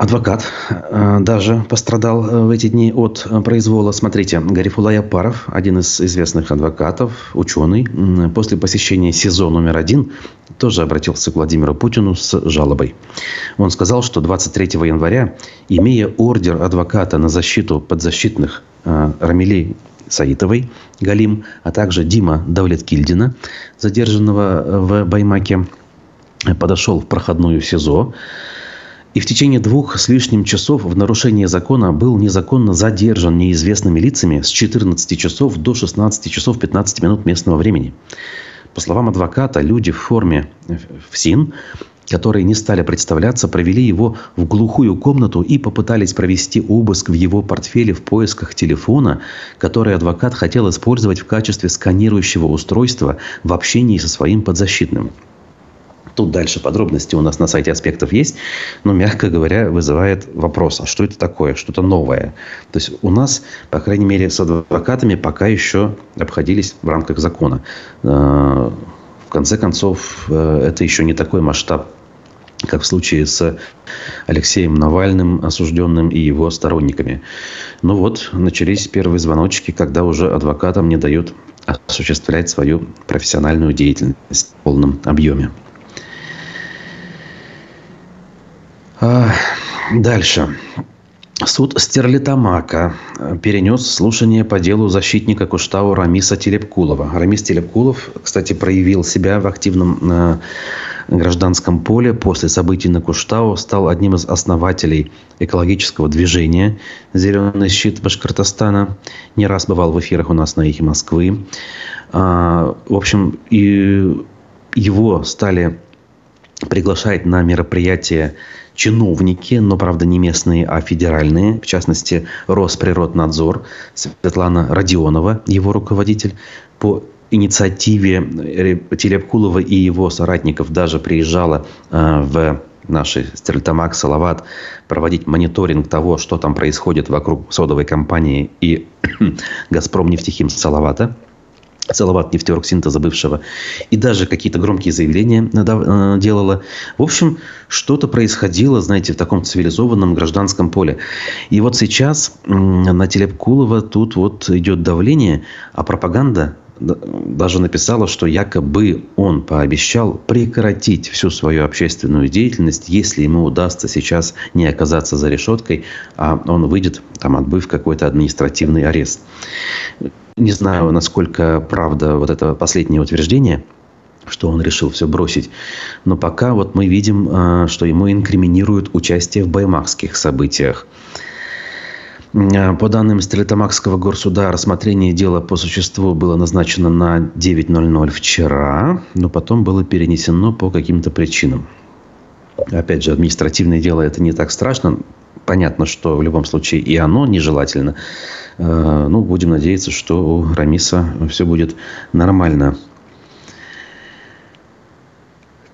Адвокат э, даже пострадал э, в эти дни от э, произвола. Смотрите, Гарифулай Апаров, один из известных адвокатов, ученый, после посещения СИЗО номер один тоже обратился к Владимиру Путину с жалобой. Он сказал, что 23 января, имея ордер адвоката на защиту подзащитных Рамилей Саитовой, Галим, а также Дима Давлеткильдина, задержанного в Баймаке, подошел в проходную СИЗО, и в течение двух с лишним часов в нарушение закона был незаконно задержан неизвестными лицами с 14 часов до 16 часов 15 минут местного времени. По словам адвоката, люди в форме ФСИН, которые не стали представляться, провели его в глухую комнату и попытались провести обыск в его портфеле в поисках телефона, который адвокат хотел использовать в качестве сканирующего устройства в общении со своим подзащитным. Тут дальше подробности у нас на сайте аспектов есть, но, мягко говоря, вызывает вопрос, а что это такое, что-то новое. То есть у нас, по крайней мере, с адвокатами пока еще обходились в рамках закона. Э, в конце концов, э, это еще не такой масштаб как в случае с Алексеем Навальным, осужденным и его сторонниками. Ну вот, начались первые звоночки, когда уже адвокатам не дают осуществлять свою профессиональную деятельность в полном объеме. А, дальше. Суд Стерлитамака перенес слушание по делу защитника Куштау Рамиса Телепкулова. Рамис Телепкулов, кстати, проявил себя в активном э, гражданском поле после событий на Куштау, стал одним из основателей экологического движения «Зеленый щит Башкортостана». Не раз бывал в эфирах у нас на «Эхе Москвы». А, в общем, и его стали приглашать на мероприятия чиновники, но, правда, не местные, а федеральные, в частности, Росприроднадзор, Светлана Родионова, его руководитель, по инициативе Телепкулова и его соратников даже приезжала э, в нашей Стерлитамак, Салават, проводить мониторинг того, что там происходит вокруг содовой компании и [clears throat] «Газпром» нефтехим Салавата – Салават нефтероксинтеза бывшего. И даже какие-то громкие заявления э, делала. В общем, что-то происходило, знаете, в таком цивилизованном гражданском поле. И вот сейчас на Телепкулова тут вот идет давление, а пропаганда даже написала, что якобы он пообещал прекратить всю свою общественную деятельность, если ему удастся сейчас не оказаться за решеткой, а он выйдет, там, отбыв какой-то административный арест. Не знаю, насколько правда вот это последнее утверждение, что он решил все бросить. Но пока вот мы видим, а, что ему инкриминируют участие в баймакских событиях. А, по данным Стрелитамакского горсуда, рассмотрение дела по существу было назначено на 9.00 вчера, но потом было перенесено по каким-то причинам. Опять же, административное дело это не так страшно. Понятно, что в любом случае и оно нежелательно. Э, ну, будем надеяться, что у Рамиса все будет нормально.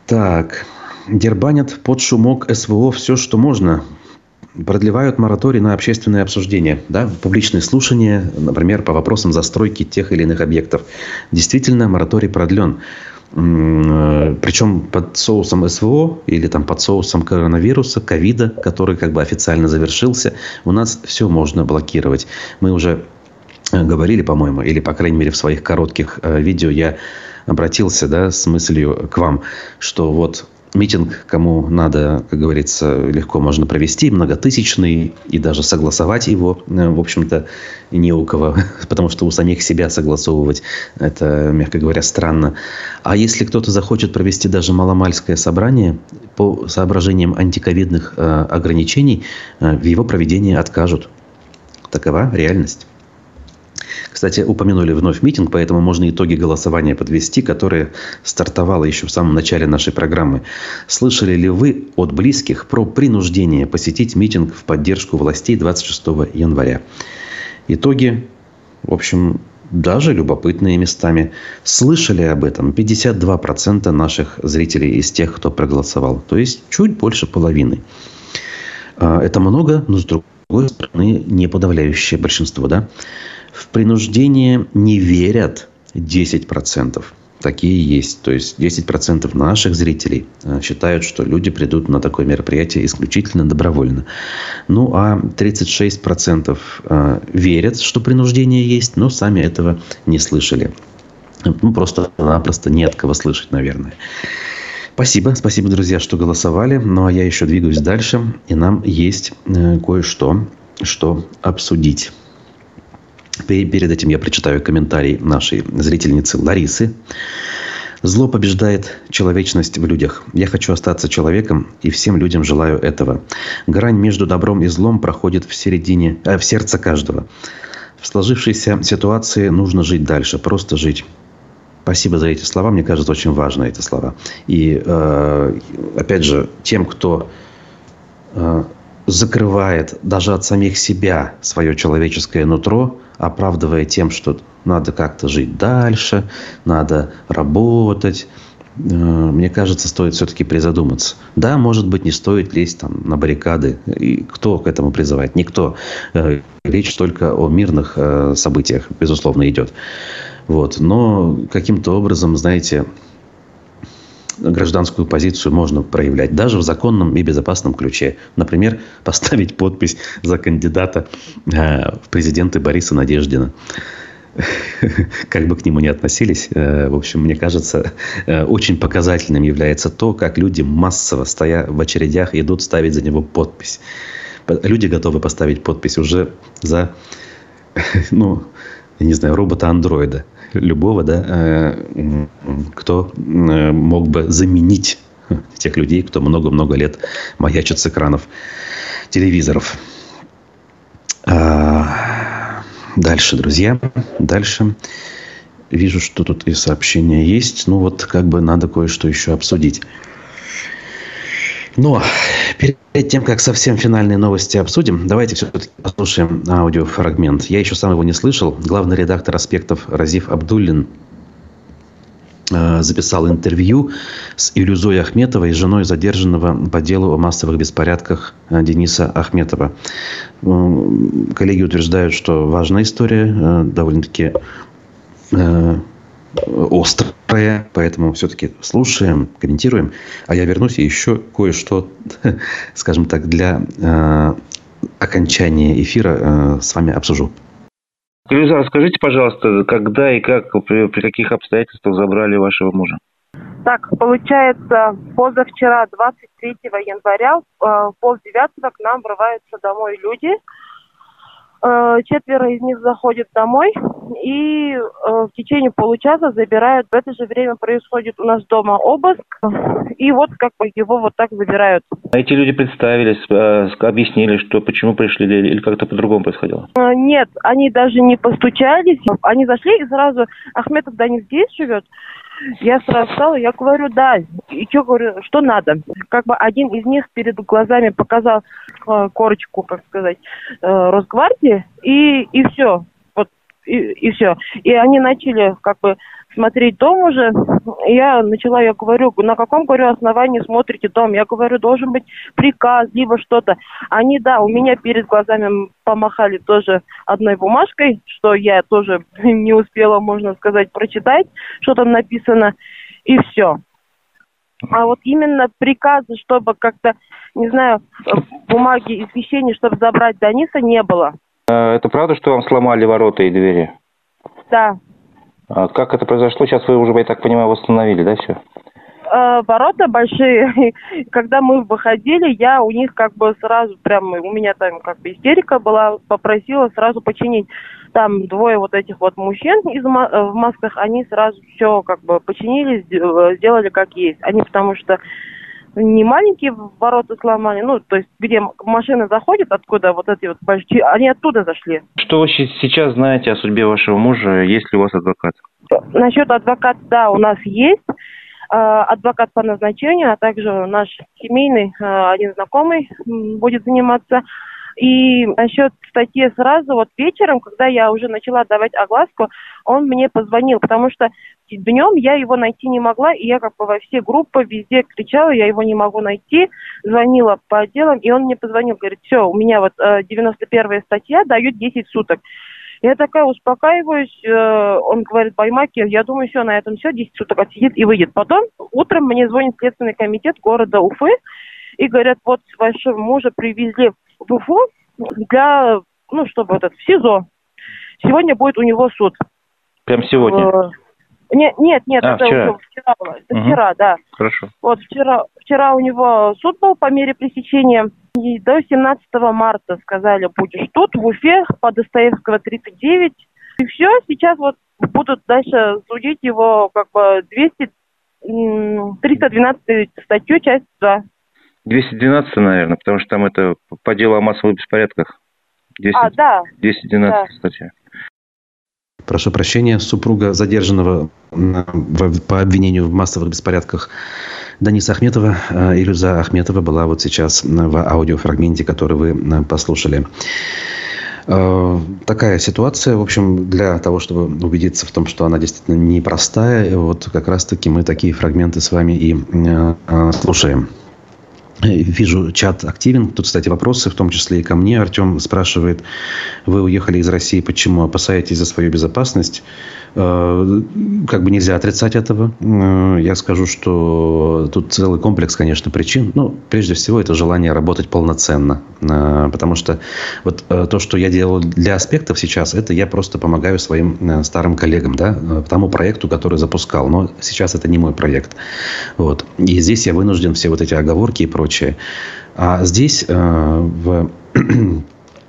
Так, дербанят под шумок СВО все, что можно. Продлевают мораторий на общественное обсуждение, да, публичные слушания, например, по вопросам застройки тех или иных объектов. Действительно, мораторий продлен. Э, Причем под соусом СВО или там под соусом коронавируса, ковида, который как бы официально завершился, у нас все можно блокировать. Мы уже э, говорили, по-моему, или, по крайней мере, в своих коротких э, видео я обратился да, с мыслью к вам, что вот Митинг, кому надо, как говорится, легко можно провести, многотысячный, и даже согласовать его, э, в общем-то, не у кого, [laughs] потому что у самих себя согласовывать, это, мягко говоря, странно. А если кто-то захочет провести даже маломальское собрание, по соображениям антиковидных э, ограничений, э, в его проведении откажут. Такова реальность. Кстати, упомянули вновь митинг, поэтому можно итоги голосования подвести, которое стартовало еще в самом начале нашей программы. Слышали ли вы от близких про принуждение посетить митинг в поддержку властей 26 января? Итоги, в общем, даже любопытные местами. Слышали об этом 52% наших зрителей из тех, кто проголосовал. То есть чуть больше половины. А, это много, но с другой стороны не подавляющее большинство. Да? В принуждение не верят 10%. такие есть. То есть 10% наших зрителей э, считают, что люди придут на такое мероприятие исключительно добровольно. Ну, а 36% э, верят, что принуждение есть, но сами этого не слышали. Ну, просто-напросто нет кого слышать, наверное. Спасибо, спасибо, друзья, что голосовали. Ну, а я еще двигаюсь дальше, и нам есть э, кое-что, что обсудить. Перед этим я прочитаю комментарий нашей зрительницы Ларисы. Зло побеждает человечность в людях. Я хочу остаться человеком и всем людям желаю этого. Грань между добром и злом проходит в середине, э, в сердце каждого. В сложившейся ситуации нужно жить дальше, просто жить. Спасибо за эти слова. Мне кажется, очень важны эти слова. И э, опять же, тем, кто э, закрывает даже от самих себя свое человеческое нутро, оправдывая тем, что надо как-то жить дальше, надо работать. Э, мне кажется, стоит все-таки призадуматься. Да, может быть, не стоит лезть там на баррикады. И кто к этому призывает? Никто. Э, речь только о мирных э, событиях, безусловно, идет. Вот. Но каким-то образом, знаете, гражданскую позицию можно проявлять даже в законном и безопасном ключе. Например, [laughs] поставить подпись за кандидата э, в президенты Бориса Надеждина. [laughs] Как бы к нему ни относились, э, в общем, мне кажется, э, очень показательным является то, как люди массово, стоя в очередях, идут ставить за него подпись. Люди готовы поставить подпись уже за, [laughs] ну, я не знаю, робота-андроида любого, да, э, кто э, мог бы заменить тех людей, кто много-много лет маячит с экранов телевизоров. А, дальше, друзья, дальше. Вижу, что тут и сообщения есть. Ну вот, как бы надо кое-что еще обсудить. Но перед тем, как совсем финальные новости обсудим, давайте все-таки послушаем аудиофрагмент. Я еще сам его не слышал. Главный редактор «Аспектов» Разив Абдуллин э, записал интервью с Илюзой Ахметовой, женой задержанного по делу о массовых беспорядках э, Дениса Ахметова. Коллеги утверждают, что важная история, э, довольно-таки острое, поэтому все-таки слушаем, комментируем. А я вернусь и еще кое-что, [laughs] скажем так, для э, окончания эфира э, с вами обсужу. Ильза, расскажите, пожалуйста, когда и как, при, при каких обстоятельствах забрали вашего мужа? Так, получается, позавчера, 23 января, в полдевятого к нам врываются домой люди – Э, четверо из них заходят домой и э, в течение получаса забирают. В это же время происходит у нас дома обыск, и вот как бы его вот так забирают. А эти люди представились, э, объяснили, что почему пришли или как-то по-другому происходило? Нет, они даже не постучались, они зашли и сразу Ахметов да не здесь живет. Я сразу встала, я говорю, да. И что говорю, что надо? Как бы один из них перед глазами показал э, корочку, как сказать, э, Росгвардии, и, и все. Вот, и, и все. И они начали как бы смотреть дом уже. Я начала, я говорю, на каком, говорю, основании смотрите дом? Я говорю, должен быть приказ, либо что-то. Они, да, у меня перед глазами помахали тоже одной бумажкой, что я тоже [laughs] не успела, можно сказать, прочитать, что там написано, и все. А вот именно приказы, чтобы как-то, не знаю, бумаги, извещения, чтобы забрать Даниса, не было. А это правда, что вам сломали ворота и двери? Да. А как это произошло? Сейчас вы уже, я так понимаю, восстановили, да, все? Э, ворота большие. [laughs] Когда мы выходили, я у них как бы сразу, прям у меня там как бы истерика была, попросила сразу починить. Там двое вот этих вот мужчин из э, в масках, они сразу все как бы починили, э, сделали как есть. Они потому что не маленькие ворота сломали, ну, то есть, где машина заходит, откуда вот эти вот большие, они оттуда зашли. Что вы сейчас знаете о судьбе вашего мужа? Есть ли у вас адвокат? Насчет адвоката, да, у нас есть. Э, адвокат по назначению, а также наш семейный, э, один знакомый будет заниматься. И насчет статьи сразу, вот вечером, когда я уже начала давать огласку, он мне позвонил, потому что днем я его найти не могла, и я как бы во все группы везде кричала, я его не могу найти, звонила по отделам, и он мне позвонил, говорит, все, у меня вот 91-я э, статья дают 10 суток. Я такая успокаиваюсь, э, он говорит, поймаки, я думаю, все, на этом все, 10 суток отсидит и выйдет. Потом утром мне звонит Следственный комитет города Уфы и говорят, вот вашего мужа привезли в Уфу для, ну, чтобы этот, в СИЗО. Сегодня будет у него суд. Прям сегодня? Нет, нет, нет, А, это вчера. уже вчера, это Мгм. вчера, да. Хорошо. Вот вчера, вчера у него суд был по мере пресечения. И до 17 марта сказали, будешь тут, в Уфе, по Достоевского 39. И все, сейчас вот будут дальше судить его как бы 200, м, 312 статью, часть 2. 212, наверное, потому что там это по делу о массовых беспорядках. 200, А, да, 212 статья. Прошу прощения, супруга задержанного по обвинению в массовых беспорядках Даниса Ахметова, э, Илюза Ахметова, была вот сейчас в аудиофрагменте, который вы м, послушали. Э, Такая ситуация, в общем, для того, чтобы убедиться в том, что она действительно непростая, вот как раз-таки мы такие фрагменты с вами и э, э, слушаем. Вижу, чат активен. Тут, кстати, вопросы, в том числе и ко мне. Артем спрашивает, вы уехали из России, почему? Опасаетесь за свою безопасность? Э, Как бы нельзя отрицать этого. Э, Я скажу, что тут целый комплекс, конечно, причин. Ну, прежде всего, это желание работать полноценно. Э, Потому что вот то, что я делал для аспектов сейчас, это я просто помогаю своим старым коллегам, да, тому проекту, который запускал. Но сейчас это не мой проект. Вот. И здесь я вынужден все вот эти оговорки и прочее. А здесь, в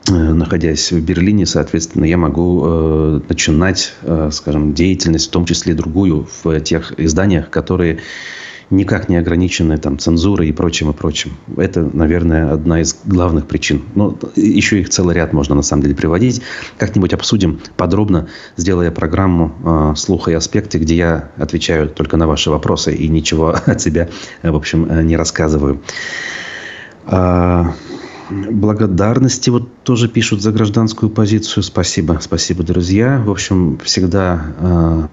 находясь в Берлине, соответственно, я могу э, начинать, э, скажем, деятельность, в том числе другую, в тех изданиях, которые никак не ограничены там, цензурой и прочим, и прочим. Это, наверное, одна из главных причин. Но еще их целый ряд можно, на самом деле, приводить. Как-нибудь обсудим подробно, сделая программу э, «Слух и аспекты», где я отвечаю только на ваши вопросы и ничего [laughs] от себя, э, в общем, э, не рассказываю. Благодарности вот тоже пишут за гражданскую позицию. Спасибо, спасибо, друзья. В общем, всегда, э,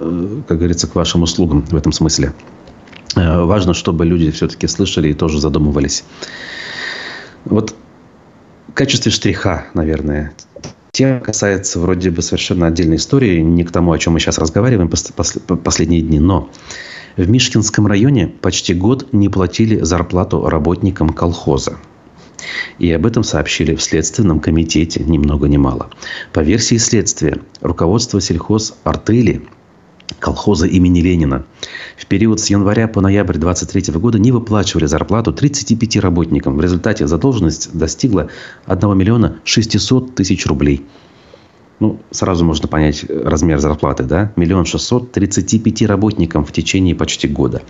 э, как говорится, к вашим услугам в этом смысле. Э, Важно, чтобы люди все-таки слышали и тоже задумывались. Вот в качестве штриха, наверное, тема касается вроде бы совершенно отдельной истории, не к тому, о чем мы сейчас разговариваем пос- пос- последние дни, но в Мишкинском районе почти год не платили зарплату работникам колхоза. И об этом сообщили в Следственном комитете ни много ни мало. По версии следствия, руководство сельхоз «Артели» колхоза имени Ленина в период с января по ноябрь 23 года не выплачивали зарплату 35 работникам. В результате задолженность достигла 1 миллиона 600 тысяч рублей. Ну, сразу можно понять размер зарплаты, да? Миллион шестьсот тридцати пяти работникам в течение почти года.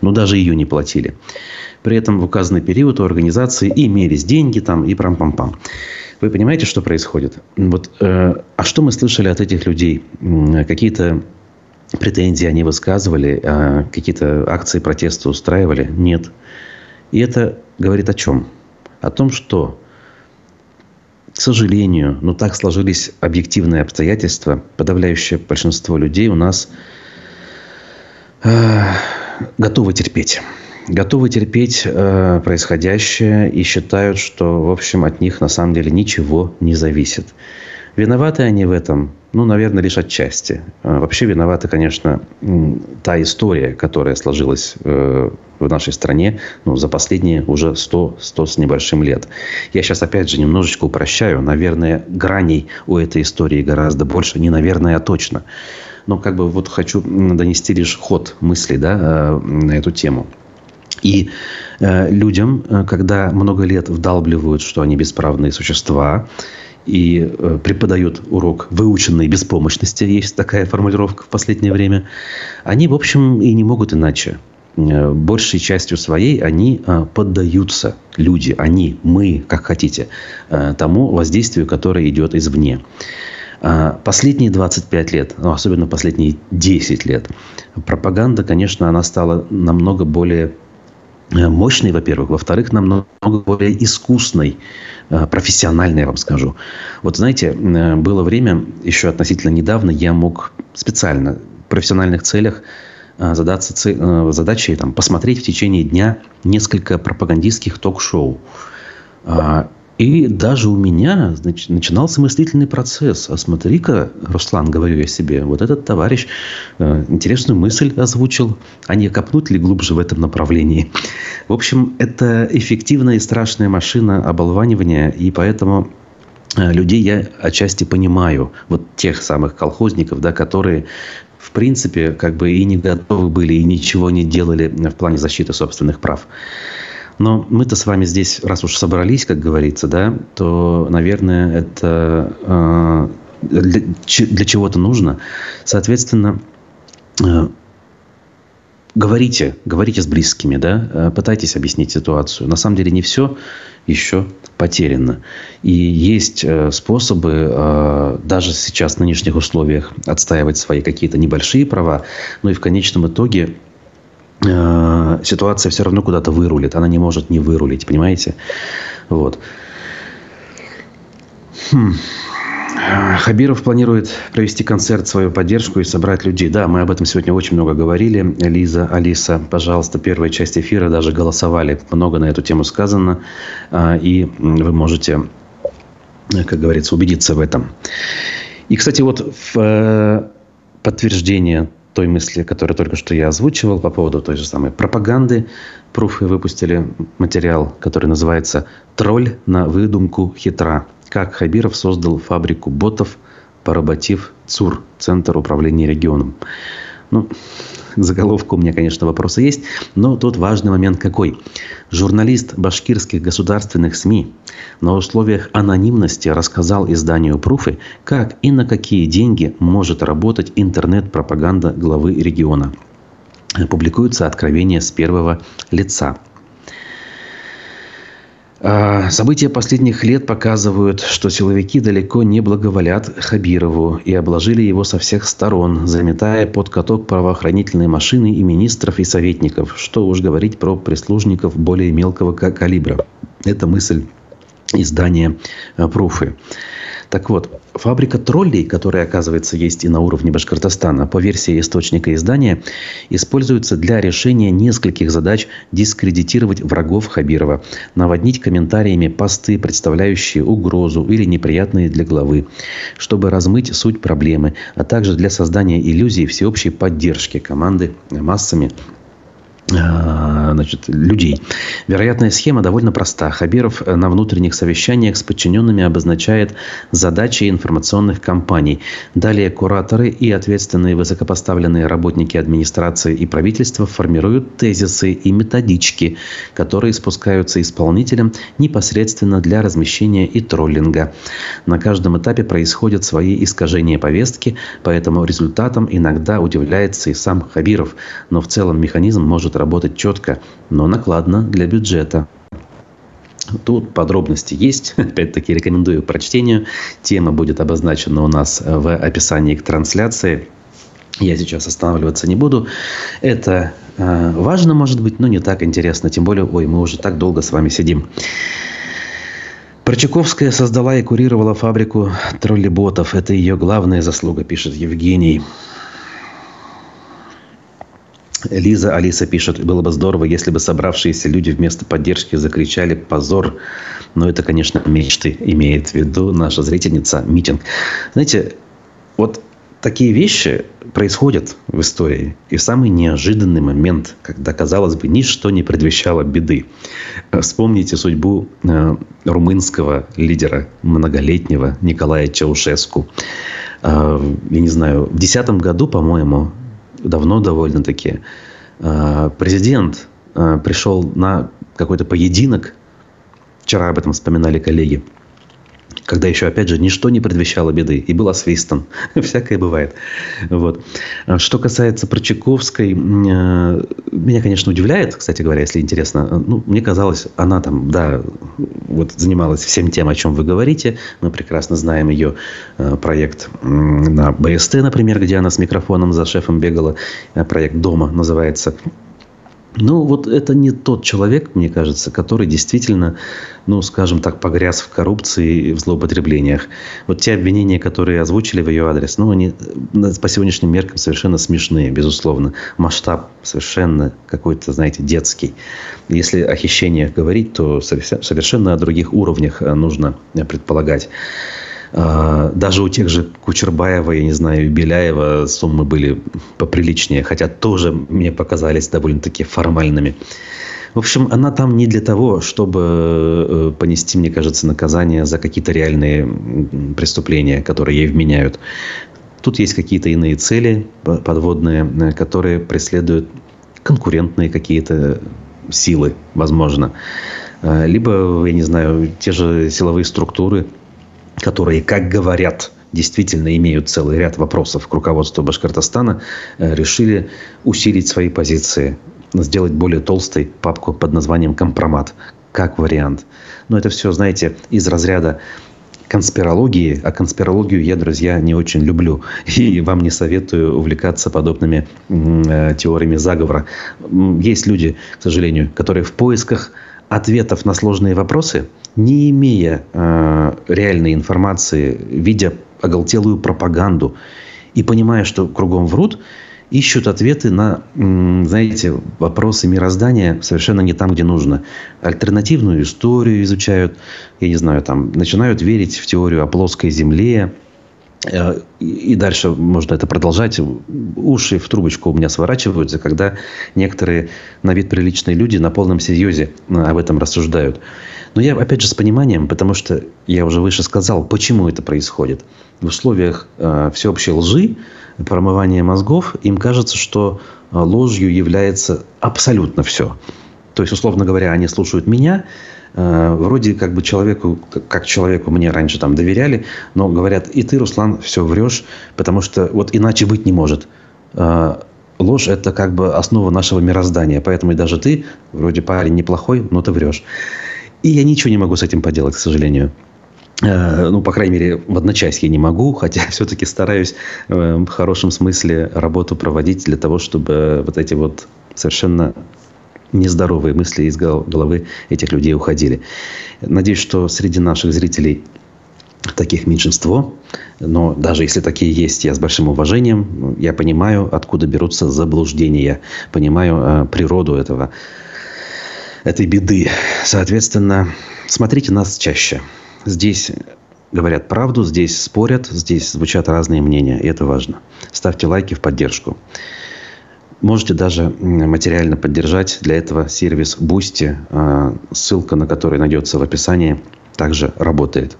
Но даже ее не платили. При этом в указанный период у организации имелись деньги там, и прам-пам-пам. Вы понимаете, что происходит? Вот, э, а что мы слышали от этих людей? Какие-то претензии они высказывали, э, какие-то акции протеста устраивали? Нет. И это говорит о чем? О том, что к сожалению, но так сложились объективные обстоятельства. Подавляющее большинство людей у нас э, готовы терпеть. Готовы терпеть э, происходящее и считают, что, в общем, от них на самом деле ничего не зависит. Виноваты они в этом, ну, наверное, лишь отчасти. Э, Вообще виновата, конечно, та история, которая сложилась э, в нашей стране ну, за последние уже 100, 100 с небольшим лет. Я сейчас, опять же, немножечко упрощаю. Наверное, граней у этой истории гораздо больше. Не наверное, а точно. Но как бы вот хочу донести лишь ход мысли да, э, на эту тему. И э, людям, э, когда много лет вдалбливают, что они бесправные существа, и э, преподают урок выученной беспомощности, есть такая формулировка в последнее время, они, в общем, и не могут иначе. Э, Большей частью своей они э, поддаются, люди, они, мы, как хотите, тому воздействию, которое идет извне. Последние 25 лет, ну, особенно последние 10 лет, пропаганда, конечно, она стала намного более мощной, во-первых. Во-вторых, намного более искусной, э, профессиональной, я вам скажу. Вот знаете, э, было время, еще относительно недавно, я мог специально в профессиональных целях э, задаться э, задачей там, посмотреть в течение дня несколько пропагандистских ток-шоу. И даже у меня значит, начинался мыслительный процесс. А смотри-ка, Руслан, говорю я себе, вот этот товарищ э, интересную мысль озвучил, а не копнуть ли глубже в этом направлении. В общем, это эффективная и страшная машина оболванивания, и поэтому э, людей я отчасти понимаю. Вот тех самых колхозников, да, которые в принципе, как бы и не готовы были, и ничего не делали в плане защиты собственных прав. Но мы-то с вами здесь, раз уж собрались, как говорится, да, то, наверное, это э, для, для чего-то нужно. Соответственно, э, говорите, говорите с близкими, да, э, пытайтесь объяснить ситуацию. На самом деле не все еще потеряно. И есть способы даже сейчас в нынешних условиях отстаивать свои какие-то небольшие права, но и в конечном итоге Э, ситуация все равно куда-то вырулит. Она не может не вырулить, понимаете? Вот. Хм. Хабиров планирует провести концерт свою поддержку и собрать людей. Да, мы об этом сегодня очень много говорили. Лиза, Алиса, пожалуйста, первая часть эфира даже голосовали. Много на эту тему сказано. А, и вы можете, как говорится, убедиться в этом. И, кстати, вот в э, подтверждение той мысли, которую только что я озвучивал по поводу той же самой пропаганды. Пруфы выпустили материал, который называется «Тролль на выдумку хитра. Как Хабиров создал фабрику ботов, поработив ЦУР, Центр управления регионом». Ну, заголовку у меня, конечно, вопросы есть, но тут важный момент какой. Журналист башкирских государственных СМИ на условиях анонимности рассказал изданию «Пруфы», как и на какие деньги может работать интернет-пропаганда главы региона. Публикуются откровения с первого лица – события последних лет показывают, что силовики далеко не благоволят Хабирову и обложили его со всех сторон, заметая под каток правоохранительные машины и министров и советников. Что уж говорить про прислужников более мелкого калибра. Это мысль издания «Пруфы». Так вот, фабрика троллей, которая, оказывается, есть и на уровне Башкортостана, по версии источника издания, используется для решения нескольких задач дискредитировать врагов Хабирова, наводнить комментариями посты, представляющие угрозу или неприятные для главы, чтобы размыть суть проблемы, а также для создания иллюзии всеобщей поддержки команды массами значит, людей. Вероятная схема довольно проста. Хабиров э, на внутренних совещаниях с подчиненными обозначает задачи информационных кампаний. Далее кураторы и ответственные высокопоставленные работники администрации и правительства формируют тезисы и методички, которые спускаются исполнителям непосредственно для размещения и троллинга. На каждом этапе происходят свои искажения повестки, поэтому результатом иногда удивляется и сам Хабиров, но в целом механизм может работать четко, но накладно для бюджета. Тут подробности есть. [laughs] Опять-таки рекомендую к прочтению. Тема будет обозначена у нас в описании к трансляции. Я сейчас останавливаться не буду. Это э, важно, может быть, но не так интересно. Тем более, ой, мы уже так долго с вами сидим. Прочаковская создала и курировала фабрику троллеботов. Это ее главная заслуга, пишет Евгений. Лиза, Алиса пишет, было бы здорово, если бы собравшиеся люди вместо поддержки закричали «позор». Но это, конечно, мечты имеет в виду наша зрительница митинг. Знаете, вот такие вещи происходят в истории. И в самый неожиданный момент, когда, казалось бы, ничто не предвещало беды. Вспомните судьбу э, румынского лидера многолетнего Николая Чаушеску. Э, я не знаю, в 2010 году, по-моему, давно довольно-таки, э, президент э, пришел на какой-то поединок, вчера об этом вспоминали коллеги, когда еще, опять же, ничто не предвещало беды, и был освистан. [laughs] Всякое бывает. Вот. А что касается Прочаковской, э, меня, конечно, удивляет, кстати говоря, если интересно. Ну, мне казалось, она там, да, вот занималась всем тем, о чем вы говорите. Мы прекрасно знаем ее э, проект на БСТ, например, где она с микрофоном за шефом бегала. Э, проект «Дома» называется. Ну, вот это не тот человек, мне кажется, который действительно, ну, скажем так, погряз в коррупции и в злоупотреблениях. Вот те обвинения, которые озвучили в ее адрес, ну, они по сегодняшним меркам совершенно смешные, безусловно. Масштаб совершенно какой-то, знаете, детский. Если о хищениях говорить, то совершенно о других уровнях э, нужно предполагать. А, даже у тех же Кучербаева, я не знаю, Беляева суммы были поприличнее, хотя тоже мне показались довольно-таки формальными. В общем, она там не для того, чтобы э, понести, мне кажется, наказание за какие-то реальные преступления, которые ей вменяют. Тут есть какие-то иные цели подводные, э, которые преследуют конкурентные какие-то силы, возможно. А, либо, я не знаю, те же силовые структуры – которые, как говорят, действительно имеют целый ряд вопросов к руководству Башкортостана, э, решили усилить свои позиции, сделать более толстой папку под названием «Компромат», как вариант. Но это все, знаете, из разряда конспирологии, а конспирологию я, друзья, не очень люблю. [laughs] И вам не советую увлекаться подобными э, теориями заговора. Есть люди, к сожалению, которые в поисках ответов на сложные вопросы, не имея э, реальной информации, видя оголтелую пропаганду и понимая, что кругом врут, ищут ответы на, знаете, вопросы мироздания совершенно не там, где нужно. Альтернативную историю изучают, я не знаю, там, начинают верить в теорию о плоской земле, и дальше можно это продолжать. Уши в трубочку у меня сворачиваются, когда некоторые на вид приличные люди на полном серьезе э, об этом рассуждают. Но я, опять же, с пониманием, потому что я уже выше сказал, почему это происходит. В условиях э, всеобщей лжи, промывания мозгов, им кажется, что э, ложью является абсолютно все. То есть, условно говоря, они слушают меня, Э, вроде как бы человеку, как человеку мне раньше там доверяли, но говорят, и ты, Руслан, все врешь, потому что вот иначе быть не может. Э, ложь – это как бы основа нашего мироздания, поэтому и даже ты, вроде парень неплохой, но ты врешь. И я ничего не могу с этим поделать, к сожалению. Э, ну, по крайней мере, в одночасье не могу, хотя [laughs] все-таки стараюсь в хорошем смысле работу проводить для того, чтобы вот эти вот совершенно нездоровые мысли из головы этих людей уходили. Надеюсь, что среди наших зрителей таких меньшинство, но даже если такие есть, я с большим уважением, я понимаю, откуда берутся заблуждения, понимаю э, природу этого, этой беды. Соответственно, смотрите нас чаще. Здесь говорят правду, здесь спорят, здесь звучат разные мнения, и это важно. Ставьте лайки в поддержку. Можете даже материально поддержать для этого сервис Boosty, а, ссылка на который найдется в описании, также работает.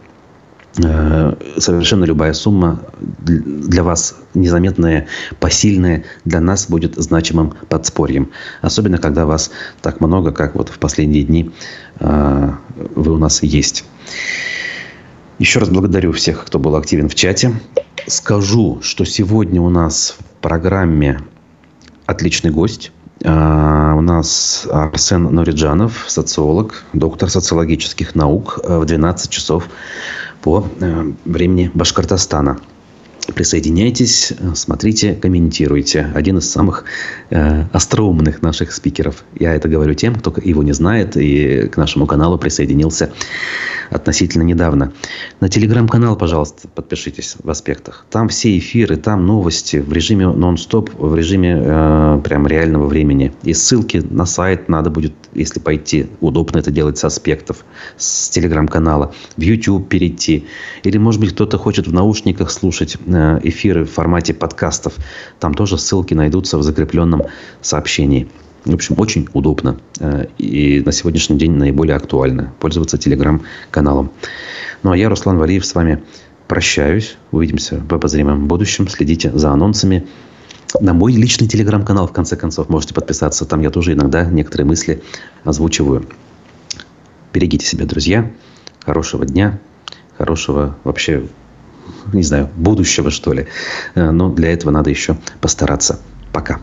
Э, совершенно любая сумма для вас незаметная, посильная, для нас будет значимым подспорьем. Особенно, когда вас так много, как вот в последние дни а, вы у нас есть. Еще раз благодарю всех, кто был активен в чате. Скажу, что сегодня у нас в программе отличный гость. А, у нас Арсен Нуриджанов, социолог, доктор социологических наук э, в 12 часов по э, времени Башкортостана. Присоединяйтесь, смотрите, комментируйте. Один из самых э, остроумных наших спикеров. Я это говорю тем, кто его не знает и к нашему каналу присоединился относительно недавно. На телеграм-канал, пожалуйста, подпишитесь в аспектах. Там все эфиры, там новости в режиме нон-стоп, в режиме э, прям реального времени. И ссылки на сайт надо будет, если пойти. Удобно это делать с аспектов, с телеграм-канала. В YouTube перейти. Или, может быть, кто-то хочет в наушниках слушать эфиры в формате подкастов. Там тоже ссылки найдутся в закрепленном сообщении. В общем, очень удобно. Э, и на сегодняшний день наиболее актуально пользоваться телеграм-каналом. Ну, а я, Руслан Валиев, с вами прощаюсь. Увидимся в обозримом будущем. Следите за анонсами. На мой личный телеграм-канал, в конце концов, можете подписаться. Там я тоже иногда некоторые мысли озвучиваю. Берегите себя, друзья. Хорошего дня. Хорошего вообще, не знаю, будущего, что ли. Э, но для этого надо еще постараться. Пока.